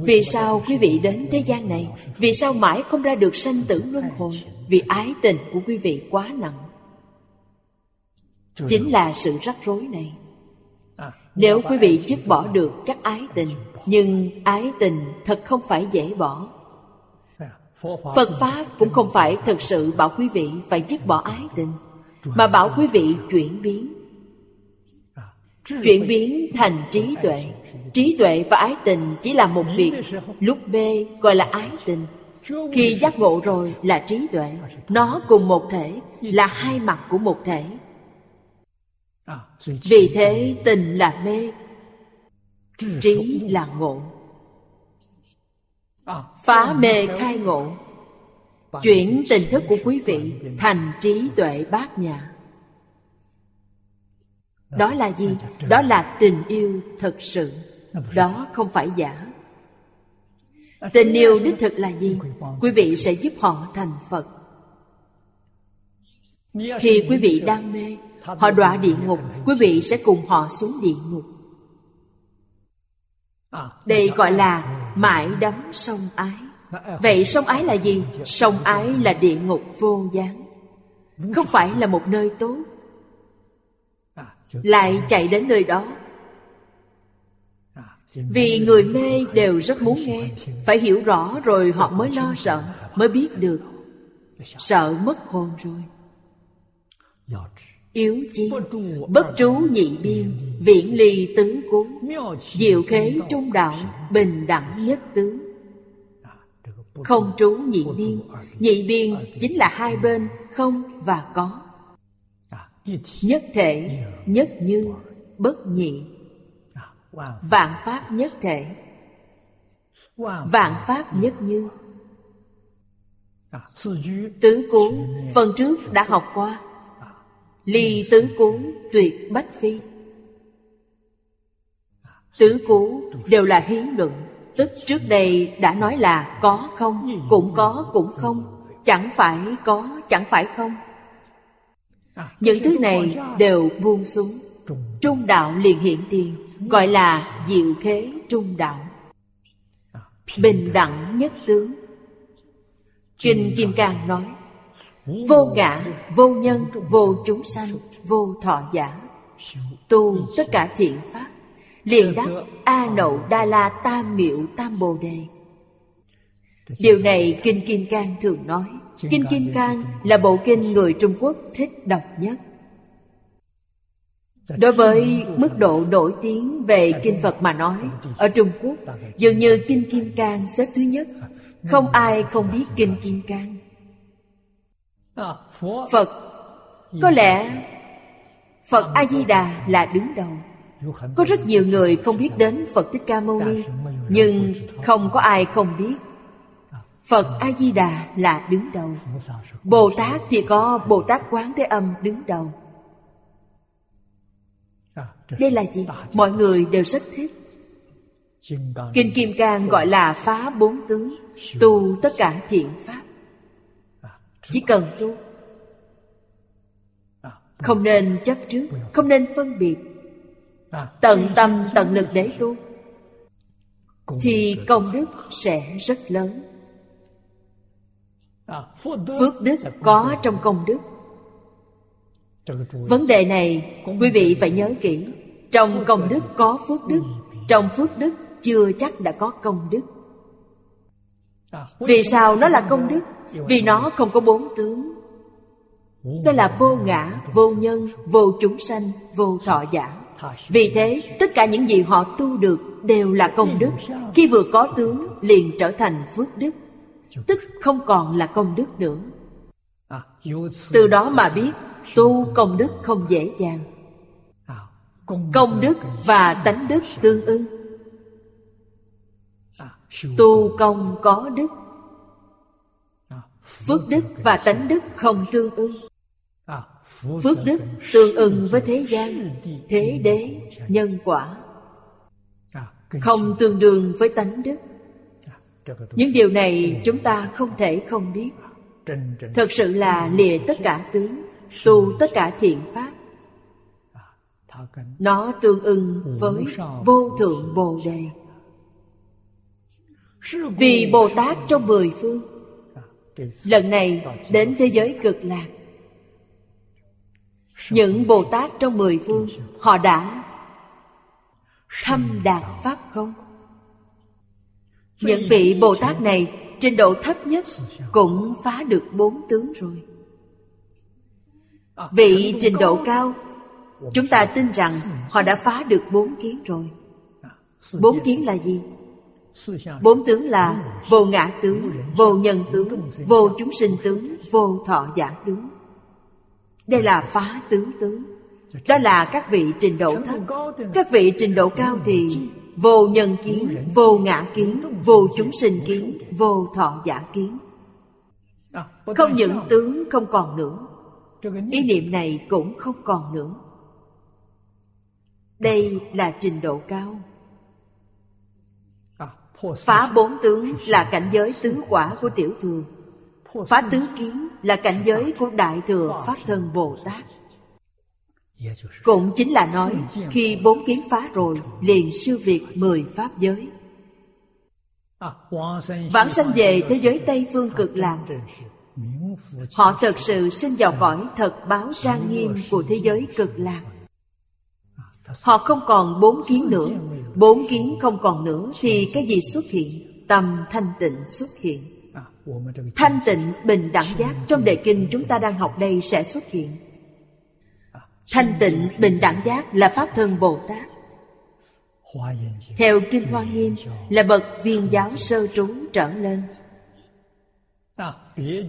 vì sao quý vị đến thế gian này? Vì sao mãi không ra được sanh tử luân hồi? Vì ái tình của quý vị quá nặng. Chính là sự rắc rối này. Nếu quý vị dứt bỏ được các ái tình, Nhưng ái tình thật không phải dễ bỏ. Phật Pháp cũng không phải thật sự bảo quý vị phải dứt bỏ ái tình, Mà bảo quý vị chuyển biến. Chuyển biến thành trí tuệ. Trí tuệ và ái tình chỉ là một việc. Lúc B gọi là ái tình. Khi giác ngộ rồi là trí tuệ. Nó cùng một thể, Là hai mặt của một thể. Vì thế, tình là mê Trí là ngộ. Phá mê khai ngộ. Chuyển tình thức của quý vị Thành trí tuệ bát nhã. Đó là gì? Đó là tình yêu thật sự. Đó không phải giả. Tình yêu đích thực là gì? Quý vị sẽ giúp họ thành phật. Khi quý vị đang mê, họ đọa địa ngục, quý vị sẽ cùng họ xuống địa ngục. Đây gọi là mãi đắm sông ái. Vậy sông ái là gì? Sông ái là địa ngục vô gián. Không phải là một nơi tốt lại chạy đến nơi đó. Vì người mê đều rất muốn nghe, Phải hiểu rõ rồi họ mới lo sợ, Mới biết được. Sợ mất hồn rồi. Yếu chi Bất trú nhị biên, Viễn ly tứ cố Diệu khế trung đạo, Bình đẳng nhất tướng Không trú nhị biên Nhị biên chính là hai bên, Không và có. Nhất thể, Nhất như, Bất nhị. Vạn pháp nhất thể. Vạn pháp nhất như. Tứ cuốn, Phần trước đã học qua. Ly tứ cuốn, tuyệt bách phi. Tứ cú đều là hiến luận. Tức trước đây đã nói là có không, Cũng có, cũng không. Chẳng phải có, chẳng phải không. Những thứ này đều buông xuống. Trung đạo liền hiện tiền, gọi là diệu khế trung đạo. Bình đẳng nhất tướng. Kinh kim cang nói, vô ngã, vô nhân, vô chúng sanh, vô thọ giả. Tu tất cả thiện pháp, liền đắc a nậu đa la tam miệu tam bồ đề. Điều này kinh kim cang thường nói kinh kim cang là bộ kinh người trung quốc thích đọc nhất. Đối với mức độ nổi tiếng về Kinh Phật mà nói Ở Trung Quốc Dường như Kinh Kim Cang xếp thứ nhất. Không ai không biết Kinh Kim Cang. Phật Có lẽ Phật A-di-đà là đứng đầu. Có rất nhiều người không biết đến Phật Thích Ca Mâu Ni Nhưng không có ai không biết Phật A-di-đà là đứng đầu. Bồ Tát thì có Bồ Tát Quán Thế Âm đứng đầu. Đây là gì? Mọi người đều rất thích. Kinh Kim Cang gọi là phá bốn tướng Tu tất cả thiện pháp. Chỉ cần tu. Không nên chấp trước, Không nên phân biệt. Tận tâm, tận lực để tu, Thì công đức sẽ rất lớn. Phước đức có trong công đức. Vấn đề này quý vị phải nhớ kỹ. Trong công đức. có phước đức Trong phước đức chưa chắc đã có công đức. Vì sao nó là công đức? Vì nó không có bốn tướng. Đó là vô ngã, vô nhân, vô chúng sanh, vô thọ giả. Vì thế tất cả những gì họ tu được đều là công đức. Khi vừa có tướng liền trở thành phước đức Tức không còn là công đức nữa. Từ đó mà biết tu công đức. không dễ dàng. Công đức và tánh đức tương ưng. Tu công có đức. Phước đức và tánh đức không tương ưng. Phước đức tương ưng với thế gian Thế đế, nhân quả. Không tương đương với tánh đức những điều này chúng ta không thể không biết. Thật sự là lìa tất cả tướng, Tu tất cả thiện pháp. Nó tương ưng với vô thượng bồ đề. Vì Bồ Tát trong mười phương, Lần này đến thế giới cực lạc. Những Bồ Tát trong mười phương, Họ đã thâm đạt Pháp không? Những vị Bồ Tát này Trình độ thấp nhất Cũng phá được bốn tướng rồi. Vị trình độ cao Chúng ta tin rằng Họ đã phá được bốn kiến rồi. Bốn kiến là gì? Bốn tướng là vô ngã tướng, vô nhân tướng, vô chúng sinh tướng, vô thọ giả tướng. Đây là phá tướng tướng. Đó là các vị trình độ thấp. Các vị trình độ cao thì Vô nhân kiến, vô ngã kiến, vô chúng sinh kiến, vô thọ giả kiến. Không những tướng không còn nữa Ý niệm này cũng không còn nữa. Đây là trình độ cao. Phá bốn tướng là cảnh giới tứ quả của tiểu thừa. Phá tứ kiến là cảnh giới của đại thừa Pháp thân Bồ Tát. Cũng chính là nói Khi bốn kiến phá rồi Liền siêu việt mười Pháp giới. Vãng sanh về thế giới Tây Phương cực lạc. Họ thật sự sinh vào cõi thật báo trang nghiêm của thế giới cực lạc. Họ không còn bốn kiến nữa. Bốn kiến không còn nữa Thì cái gì xuất hiện? Tâm thanh tịnh xuất hiện. Thanh tịnh bình đẳng giác. Trong đề kinh chúng ta đang học đây sẽ xuất hiện Thanh tịnh, bình đẳng giác là Pháp thân Bồ Tát. Theo Kinh Hoa Nghiêm, Là bậc viên giáo sơ trú trở lên.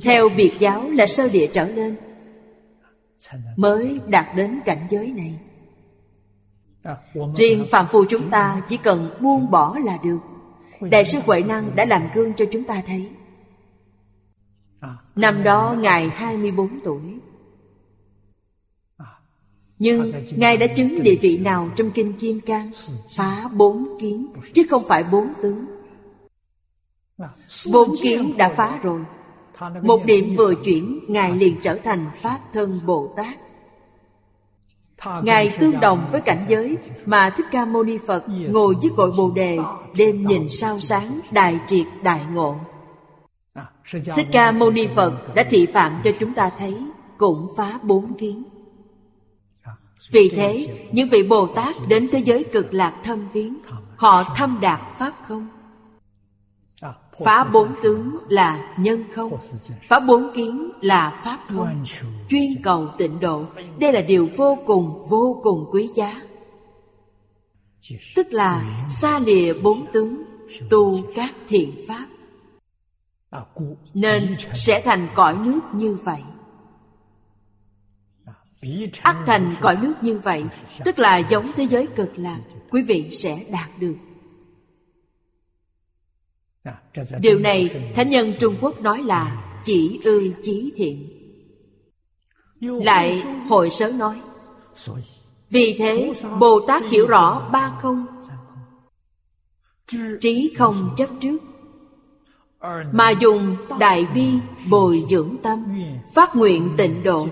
Theo biệt giáo là sơ địa trở lên, Mới đạt đến cảnh giới này. Riêng phạm phu chúng ta chỉ cần buông bỏ là được. Đại sư Huệ Năng đã làm gương cho chúng ta thấy. Năm đó Ngài 24 tuổi. Nhưng Ngài đã chứng địa vị nào trong Kinh Kim Cang? Phá bốn kiến Chứ không phải bốn tướng. Bốn kiến đã phá rồi. Một điểm vừa chuyển, Ngài liền trở thành Pháp thân Bồ Tát. Ngài tương đồng với cảnh giới Mà Thích Ca Mâu Ni Phật Ngồi dưới cội Bồ Đề, Đêm nhìn sao sáng Đại triệt, đại ngộ. Thích Ca Mâu Ni Phật Đã thị phạm cho chúng ta thấy, Cũng phá bốn kiến vì thế, Những vị Bồ Tát đến thế giới cực lạc thâm viếng, Họ thâm đạt Pháp không? Phá bốn tướng là nhân không? Phá bốn kiến là pháp không? Chuyên cầu tịnh độ, Đây là điều vô cùng vô cùng quý giá. Tức là xa lìa bốn tướng, Tu các thiện pháp. Nên sẽ thành cõi nước như vậy ắt thành cõi nước như vậy, Tức là giống thế giới cực lạc, Quý vị sẽ đạt được. Điều này Thánh nhân Trung Quốc nói là chỉ ư chí thiện. Lại hội sớ nói, Vì thế Bồ Tát hiểu rõ ba không. Trí không chấp trước, Mà dùng đại bi bồi dưỡng tâm, Phát nguyện tịnh độ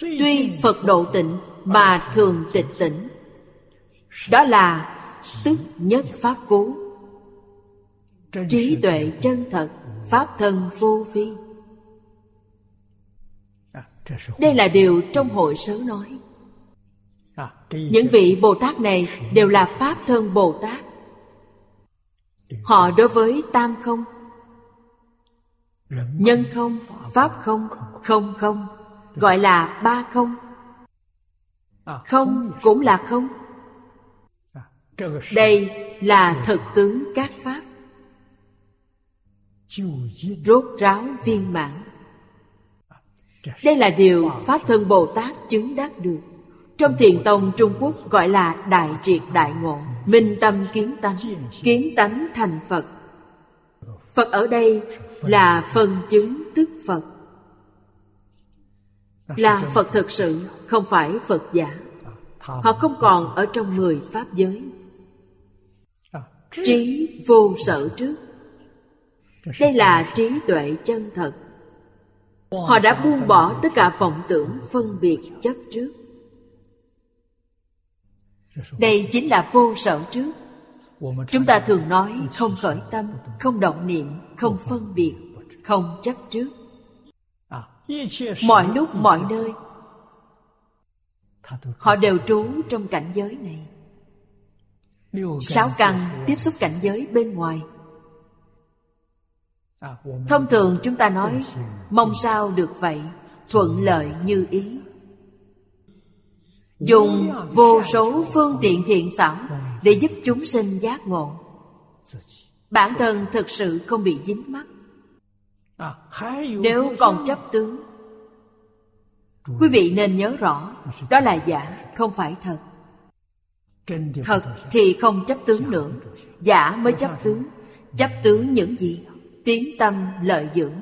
Tuy Phật độ tịnh, Mà thường tịch tỉnh. Đó là tức nhất pháp cú. Trí tuệ chân thật, pháp thân vô vi. Đây là điều trong hội sớ nói. Những vị bồ tát này đều là pháp thân bồ tát. Họ đối với tam không. Nhân không, pháp không không không gọi là ba không. Không cũng là không. Đây là thực tướng các pháp. Rốt ráo viên mãn. đây là điều pháp thân bồ tát chứng đắc được. Trong thiền tông trung quốc gọi là đại triệt đại ngộ minh tâm kiến tánh kiến tánh thành phật. Phật ở đây là phần chứng tức phật là phật thực sự, không phải phật giả. Họ không còn ở trong mười pháp giới. Trí vô sở trước. Đây là trí tuệ chân thật. Họ đã buông bỏ tất cả vọng tưởng phân biệt chấp trước. Đây chính là vô sở trước. Chúng ta thường nói không khởi tâm, không động niệm, không phân biệt, không chấp trước mọi lúc mọi nơi. Họ đều trú trong cảnh giới này. Sáu căn tiếp xúc cảnh giới bên ngoài. Thông thường chúng ta nói mong sao được vậy thuận lợi như ý. Dùng vô số phương tiện thiện xảo để giúp chúng sinh giác ngộ. Bản thân thực sự không bị dính mắc nếu còn chấp tướng quý vị nên nhớ rõ đó là giả không phải thật thật thì không chấp tướng nữa giả mới chấp tướng chấp tướng những gì tiếng tâm lợi dưỡng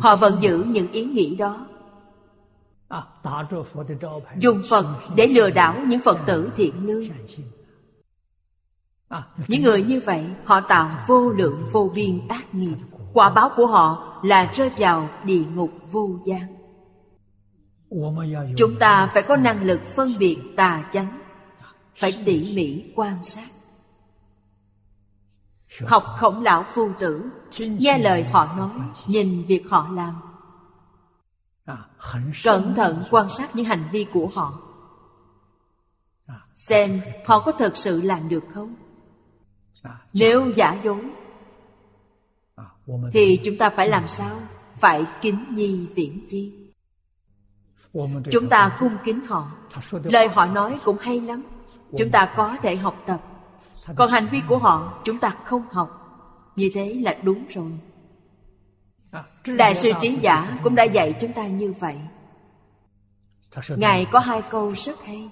họ vẫn giữ những ý nghĩ đó dùng phật để lừa đảo những phật tử thiện lương những người như vậy họ tạo vô lượng vô biên tác nghiệp quả báo của họ là rơi vào địa ngục vô gian. Chúng ta phải có năng lực phân biệt tà chánh phải tỉ mỉ quan sát. Học khổng lão phu tử nghe lời họ nói nhìn việc họ làm. Cẩn thận quan sát những hành vi của họ. Xem họ có thật sự làm được không? Nếu giả dối thì chúng ta phải làm sao? Phải kính nhi viễn chi. Chúng ta cung kính họ. Lời họ nói cũng hay lắm. Chúng ta có thể học tập. Còn hành vi của họ chúng ta không học. Như thế là đúng rồi. Đại sư trí giả cũng đã dạy chúng ta như vậy. Ngài có hai câu rất hay.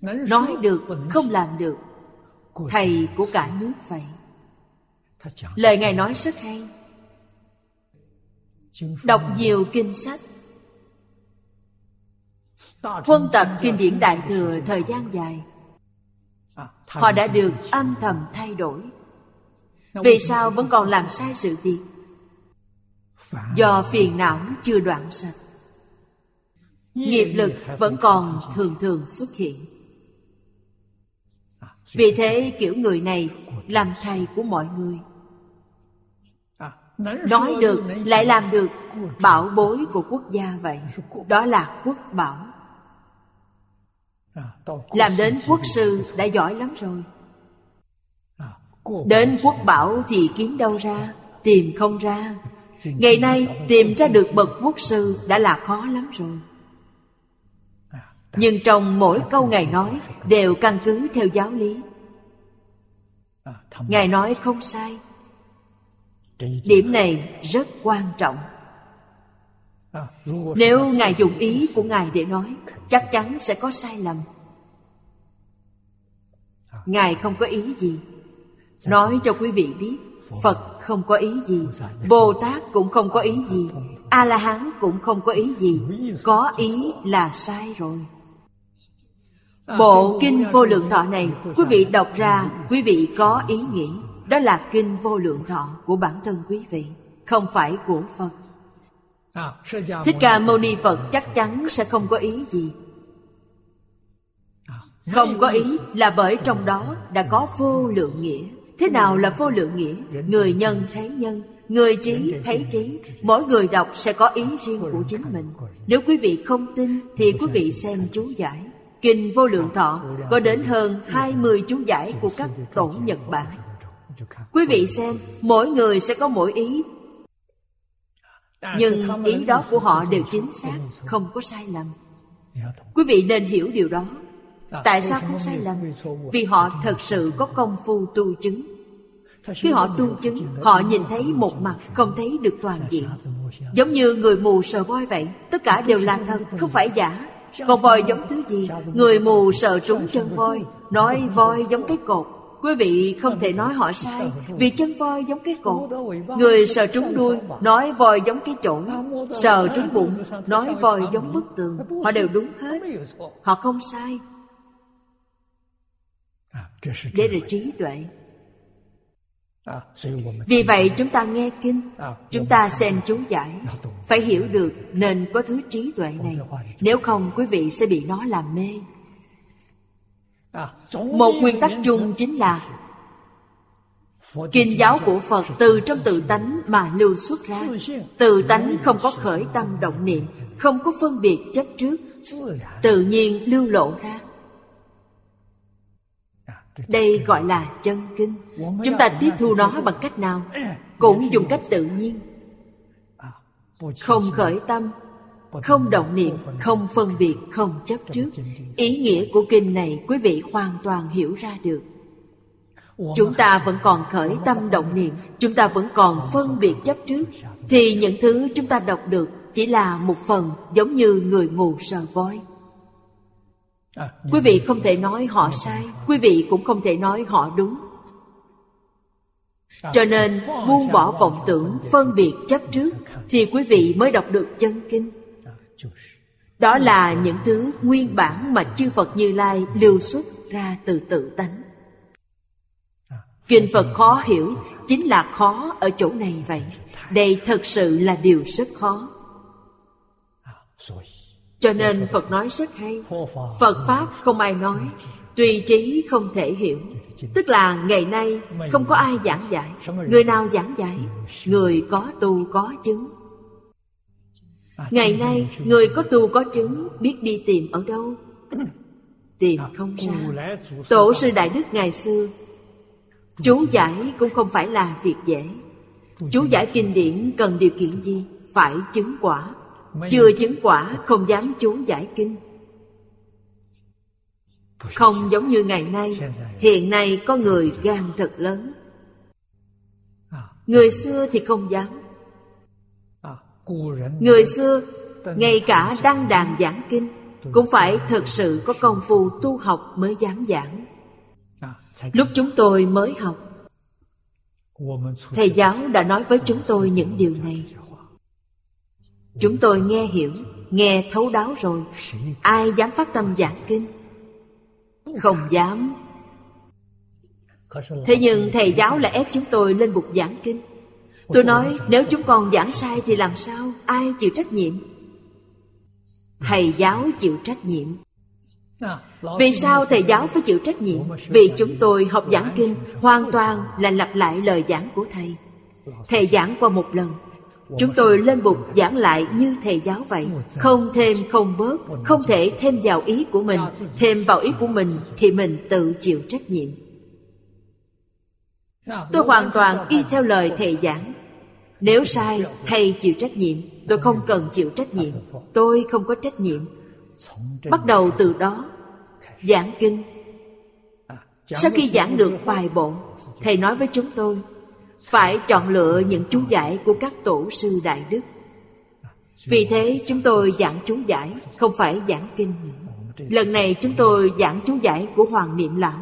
Nói được không làm được. thầy của cả nước vậy lời ngài nói rất hay. Đọc nhiều kinh sách. Huân tập kinh điển đại thừa thời gian dài. Họ đã được âm thầm thay đổi. Vì sao vẫn còn làm sai sự việc? Do phiền não chưa đoạn sạch. Nghiệp lực vẫn còn thường thường xuất hiện. Vì thế kiểu người này làm thầy của mọi người. Nói được lại làm được bảo bối của quốc gia vậy. Đó là quốc bảo. Làm đến quốc sư đã giỏi lắm rồi. Đến quốc bảo thì kiếm đâu ra Tìm không ra. Ngày nay tìm ra được bậc quốc sư Đã là khó lắm rồi. Nhưng trong mỗi câu Ngài nói Đều căn cứ theo giáo lý Ngài nói không sai. Điểm này rất quan trọng. Nếu Ngài dùng ý của Ngài để nói Chắc chắn sẽ có sai lầm. Ngài không có ý gì. Nói cho quý vị biết Phật không có ý gì Bồ Tát cũng không có ý gì A-la-hán cũng không có ý gì. Có ý là sai rồi Bộ Kinh Vô Lượng Thọ này, Quý vị đọc ra, Quý vị có ý nghĩ. Đó là Kinh Vô Lượng Thọ của bản thân quý vị, Không phải của Phật. Thích Ca Mâu Ni Phật chắc chắn sẽ không có ý gì. Không có ý là bởi trong đó đã có vô lượng nghĩa. Thế nào là vô lượng nghĩa? Người nhân thấy nhân, Người trí thấy trí. Mỗi người đọc sẽ có ý riêng của chính mình. Nếu quý vị không tin Thì quý vị xem chú giải. Kinh Vô Lượng Thọ, có đến hơn 20 chú giải của các tổ Nhật Bản. Quý vị xem, Mỗi người sẽ có mỗi ý. Nhưng ý đó của họ đều chính xác, Không có sai lầm. Quý vị nên hiểu điều đó. Tại sao không sai lầm? Vì họ thật sự có công phu tu chứng. Khi họ tu chứng, Họ nhìn thấy một mặt Không thấy được toàn diện. Giống như người mù sờ voi vậy, Tất cả đều là thật, Không phải giả. Con voi giống thứ gì? Người mù sờ trúng chân voi. Nói voi giống cái cột. Quý vị không thể nói họ sai Vì chân voi giống cái cột. Người sờ trúng đuôi Nói voi giống cái chổi. Sờ trúng bụng Nói voi giống bức tường. Họ đều đúng hết. Họ không sai. Đây là trí tuệ vì vậy chúng ta nghe kinh chúng ta xem chú giải. Phải hiểu được nên có thứ trí tuệ này. nếu không quý vị sẽ bị nó làm mê. Một nguyên tắc chung chính là Kinh giáo của Phật từ trong tự tánh mà lưu xuất ra. Tự tánh không có khởi tâm động niệm Không có phân biệt chấp trước. Tự nhiên lưu lộ ra đây gọi là chân kinh. Chúng ta tiếp thu nó bằng cách nào? Cũng dùng cách tự nhiên. Không khởi tâm, Không động niệm, Không phân biệt, Không chấp trước. Ý nghĩa của kinh này Quý vị hoàn toàn hiểu ra được. Chúng ta vẫn còn khởi tâm động niệm, Chúng ta vẫn còn phân biệt chấp trước. Thì những thứ chúng ta đọc được Chỉ là một phần giống như người mù sờ voi. Quý vị không thể nói họ sai Quý vị cũng không thể nói họ đúng. Cho nên buông bỏ vọng tưởng Phân biệt chấp trước Thì quý vị mới đọc được chân kinh. Đó là những thứ nguyên bản Mà chư Phật Như Lai lưu xuất ra từ tự tánh. Kinh Phật khó hiểu Chính là khó ở chỗ này vậy. Đây thật sự là điều rất khó cho nên Phật nói rất hay. Phật Pháp không ai nói, Tùy trí không thể hiểu. Tức là ngày nay không có ai giảng giải Người nào giảng giải Người có tu có chứng. Ngày nay người có tu có chứng Biết đi tìm ở đâu? Tìm không ra. Tổ sư Đại Đức ngày xưa, Chú giải cũng không phải là việc dễ. Chú giải kinh điển cần điều kiện gì? Phải chứng quả chưa chứng quả không dám chú giải kinh. Không giống như ngày nay Hiện nay có người gan thật lớn. Người xưa thì không dám. Người xưa Ngay cả đăng đàn giảng kinh Cũng phải thật sự có công phu tu học mới dám giảng. Lúc chúng tôi mới học Thầy giáo đã nói với chúng tôi những điều này Chúng tôi nghe hiểu, Nghe thấu đáo rồi. Ai dám phát tâm giảng kinh? Không dám. Thế nhưng thầy giáo lại ép chúng tôi lên bục giảng kinh. Tôi nói, nếu chúng con giảng sai thì làm sao? Ai chịu trách nhiệm? Thầy giáo chịu trách nhiệm. Vì sao thầy giáo phải chịu trách nhiệm? Vì chúng tôi học giảng kinh Hoàn toàn là lặp lại lời giảng của thầy. Thầy giảng qua một lần Chúng tôi lên bục giảng lại như thầy giáo vậy. Không thêm, không bớt, Không thể thêm vào ý của mình. Thêm vào ý của mình Thì mình tự chịu trách nhiệm. Tôi hoàn toàn y theo lời thầy giảng. Nếu sai, thầy chịu trách nhiệm. Tôi không cần chịu trách nhiệm. Tôi không có trách nhiệm. Bắt đầu từ đó, Giảng kinh. Sau khi giảng được vài bộ Thầy nói với chúng tôi phải chọn lựa những chú giải của các tổ sư đại đức. Vì thế chúng tôi giảng chú giải, không phải giảng kinh. Lần này chúng tôi giảng chú giải của hoàng niệm lão.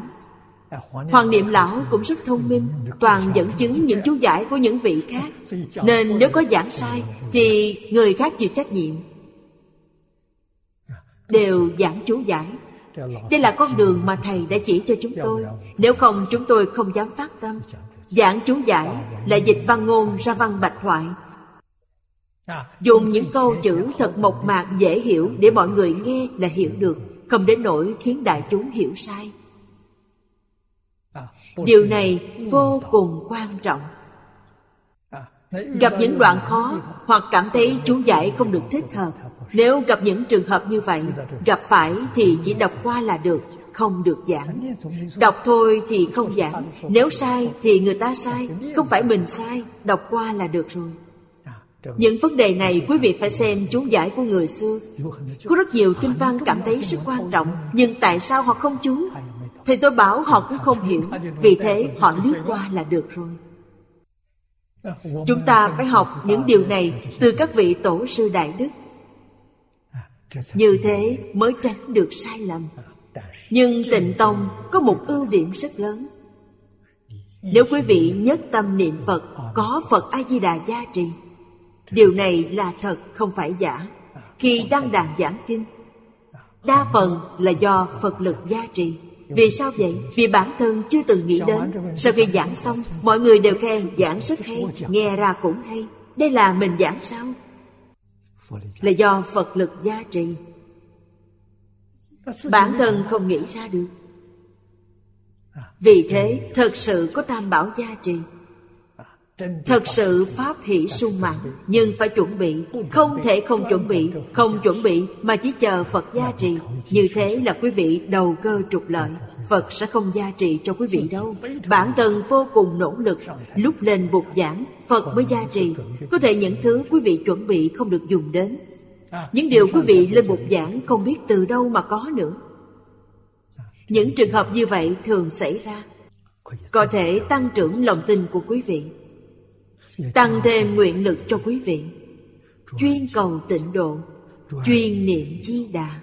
Hoàng niệm lão cũng rất thông minh, Toàn dẫn chứng những chú giải của những vị khác. Nên nếu có giảng sai, Thì người khác chịu trách nhiệm. Đều giảng chú giải. Đây là con đường mà Thầy đã chỉ cho chúng tôi. Nếu không, chúng tôi không dám phát tâm. Giảng chú giải là dịch văn ngôn ra văn bạch thoại Dùng những câu chữ thật mộc mạc dễ hiểu Để mọi người nghe là hiểu được, Không đến nỗi khiến đại chúng hiểu sai. Điều này vô cùng quan trọng. Gặp những đoạn khó hoặc cảm thấy chú giải không được thích hợp. Nếu gặp những trường hợp như vậy, gặp phải thì chỉ đọc qua là được không được giảng. Đọc thôi thì không giảng. Nếu sai thì người ta sai. Không phải mình sai, đọc qua là được rồi. Những vấn đề này quý vị phải xem chú giải của người xưa. Có rất nhiều kinh văn cảm thấy rất quan trọng, nhưng tại sao họ không chú? Thì tôi bảo họ cũng không hiểu. Vì thế họ lướt qua là được rồi. Chúng ta phải học những điều này Từ các vị tổ sư Đại Đức. Như thế mới tránh được sai lầm. Nhưng tịnh tông có một ưu điểm rất lớn. Nếu quý vị nhất tâm niệm Phật, Có Phật A-di-đà gia trì, Điều này là thật, không phải giả. Khi đăng đàn giảng kinh, Đa phần là do Phật lực gia trì. Vì sao vậy? Vì bản thân chưa từng nghĩ đến. Sau khi giảng xong, Mọi người đều khen, giảng rất hay, Nghe ra cũng hay. Đây là mình giảng sao? Là do Phật lực gia trì. Bản thân không nghĩ ra được. Vì thế, thật sự có tam bảo gia trì. Thật sự Pháp hỷ sung mãn, Nhưng phải chuẩn bị. Không thể không chuẩn bị, Không chuẩn bị mà chỉ chờ Phật gia trì. Như thế là quý vị đầu cơ trục lợi. Phật sẽ không gia trì cho quý vị đâu. Bản thân vô cùng nỗ lực. Lúc lên bục giảng, Phật mới gia trì. Có thể những thứ quý vị chuẩn bị không được dùng đến. Những điều quý vị lên bục giảng Không biết từ đâu mà có nữa. Những trường hợp như vậy thường xảy ra. Có thể tăng trưởng lòng tin của quý vị, Tăng thêm nguyện lực cho quý vị. Chuyên cầu tịnh độ, Chuyên niệm di đà.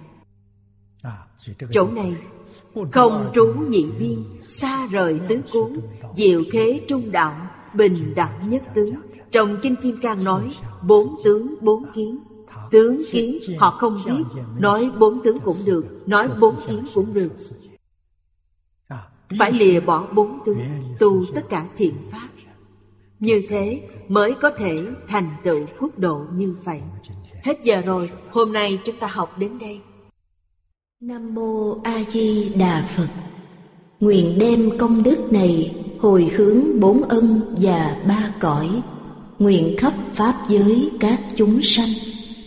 Chỗ này, Không trú nhị biên, Xa rời tứ cuốn, Diệu khế trung đạo, Bình đẳng nhất tướng. Trong Kinh Kim Cang nói, Bốn tướng bốn kiến. Tướng kiến họ không biết Nói bốn tướng cũng được Nói bốn kiến cũng được. Phải lìa bỏ bốn tướng Tu tất cả thiện pháp. Như thế mới có thể thành tựu quốc độ như vậy. Hết giờ rồi, hôm nay chúng ta học đến đây. Nam Mô A Di Đà Phật. Nguyện đem công đức này hồi hướng bốn ân và ba cõi Nguyện khắp Pháp giới các chúng sanh.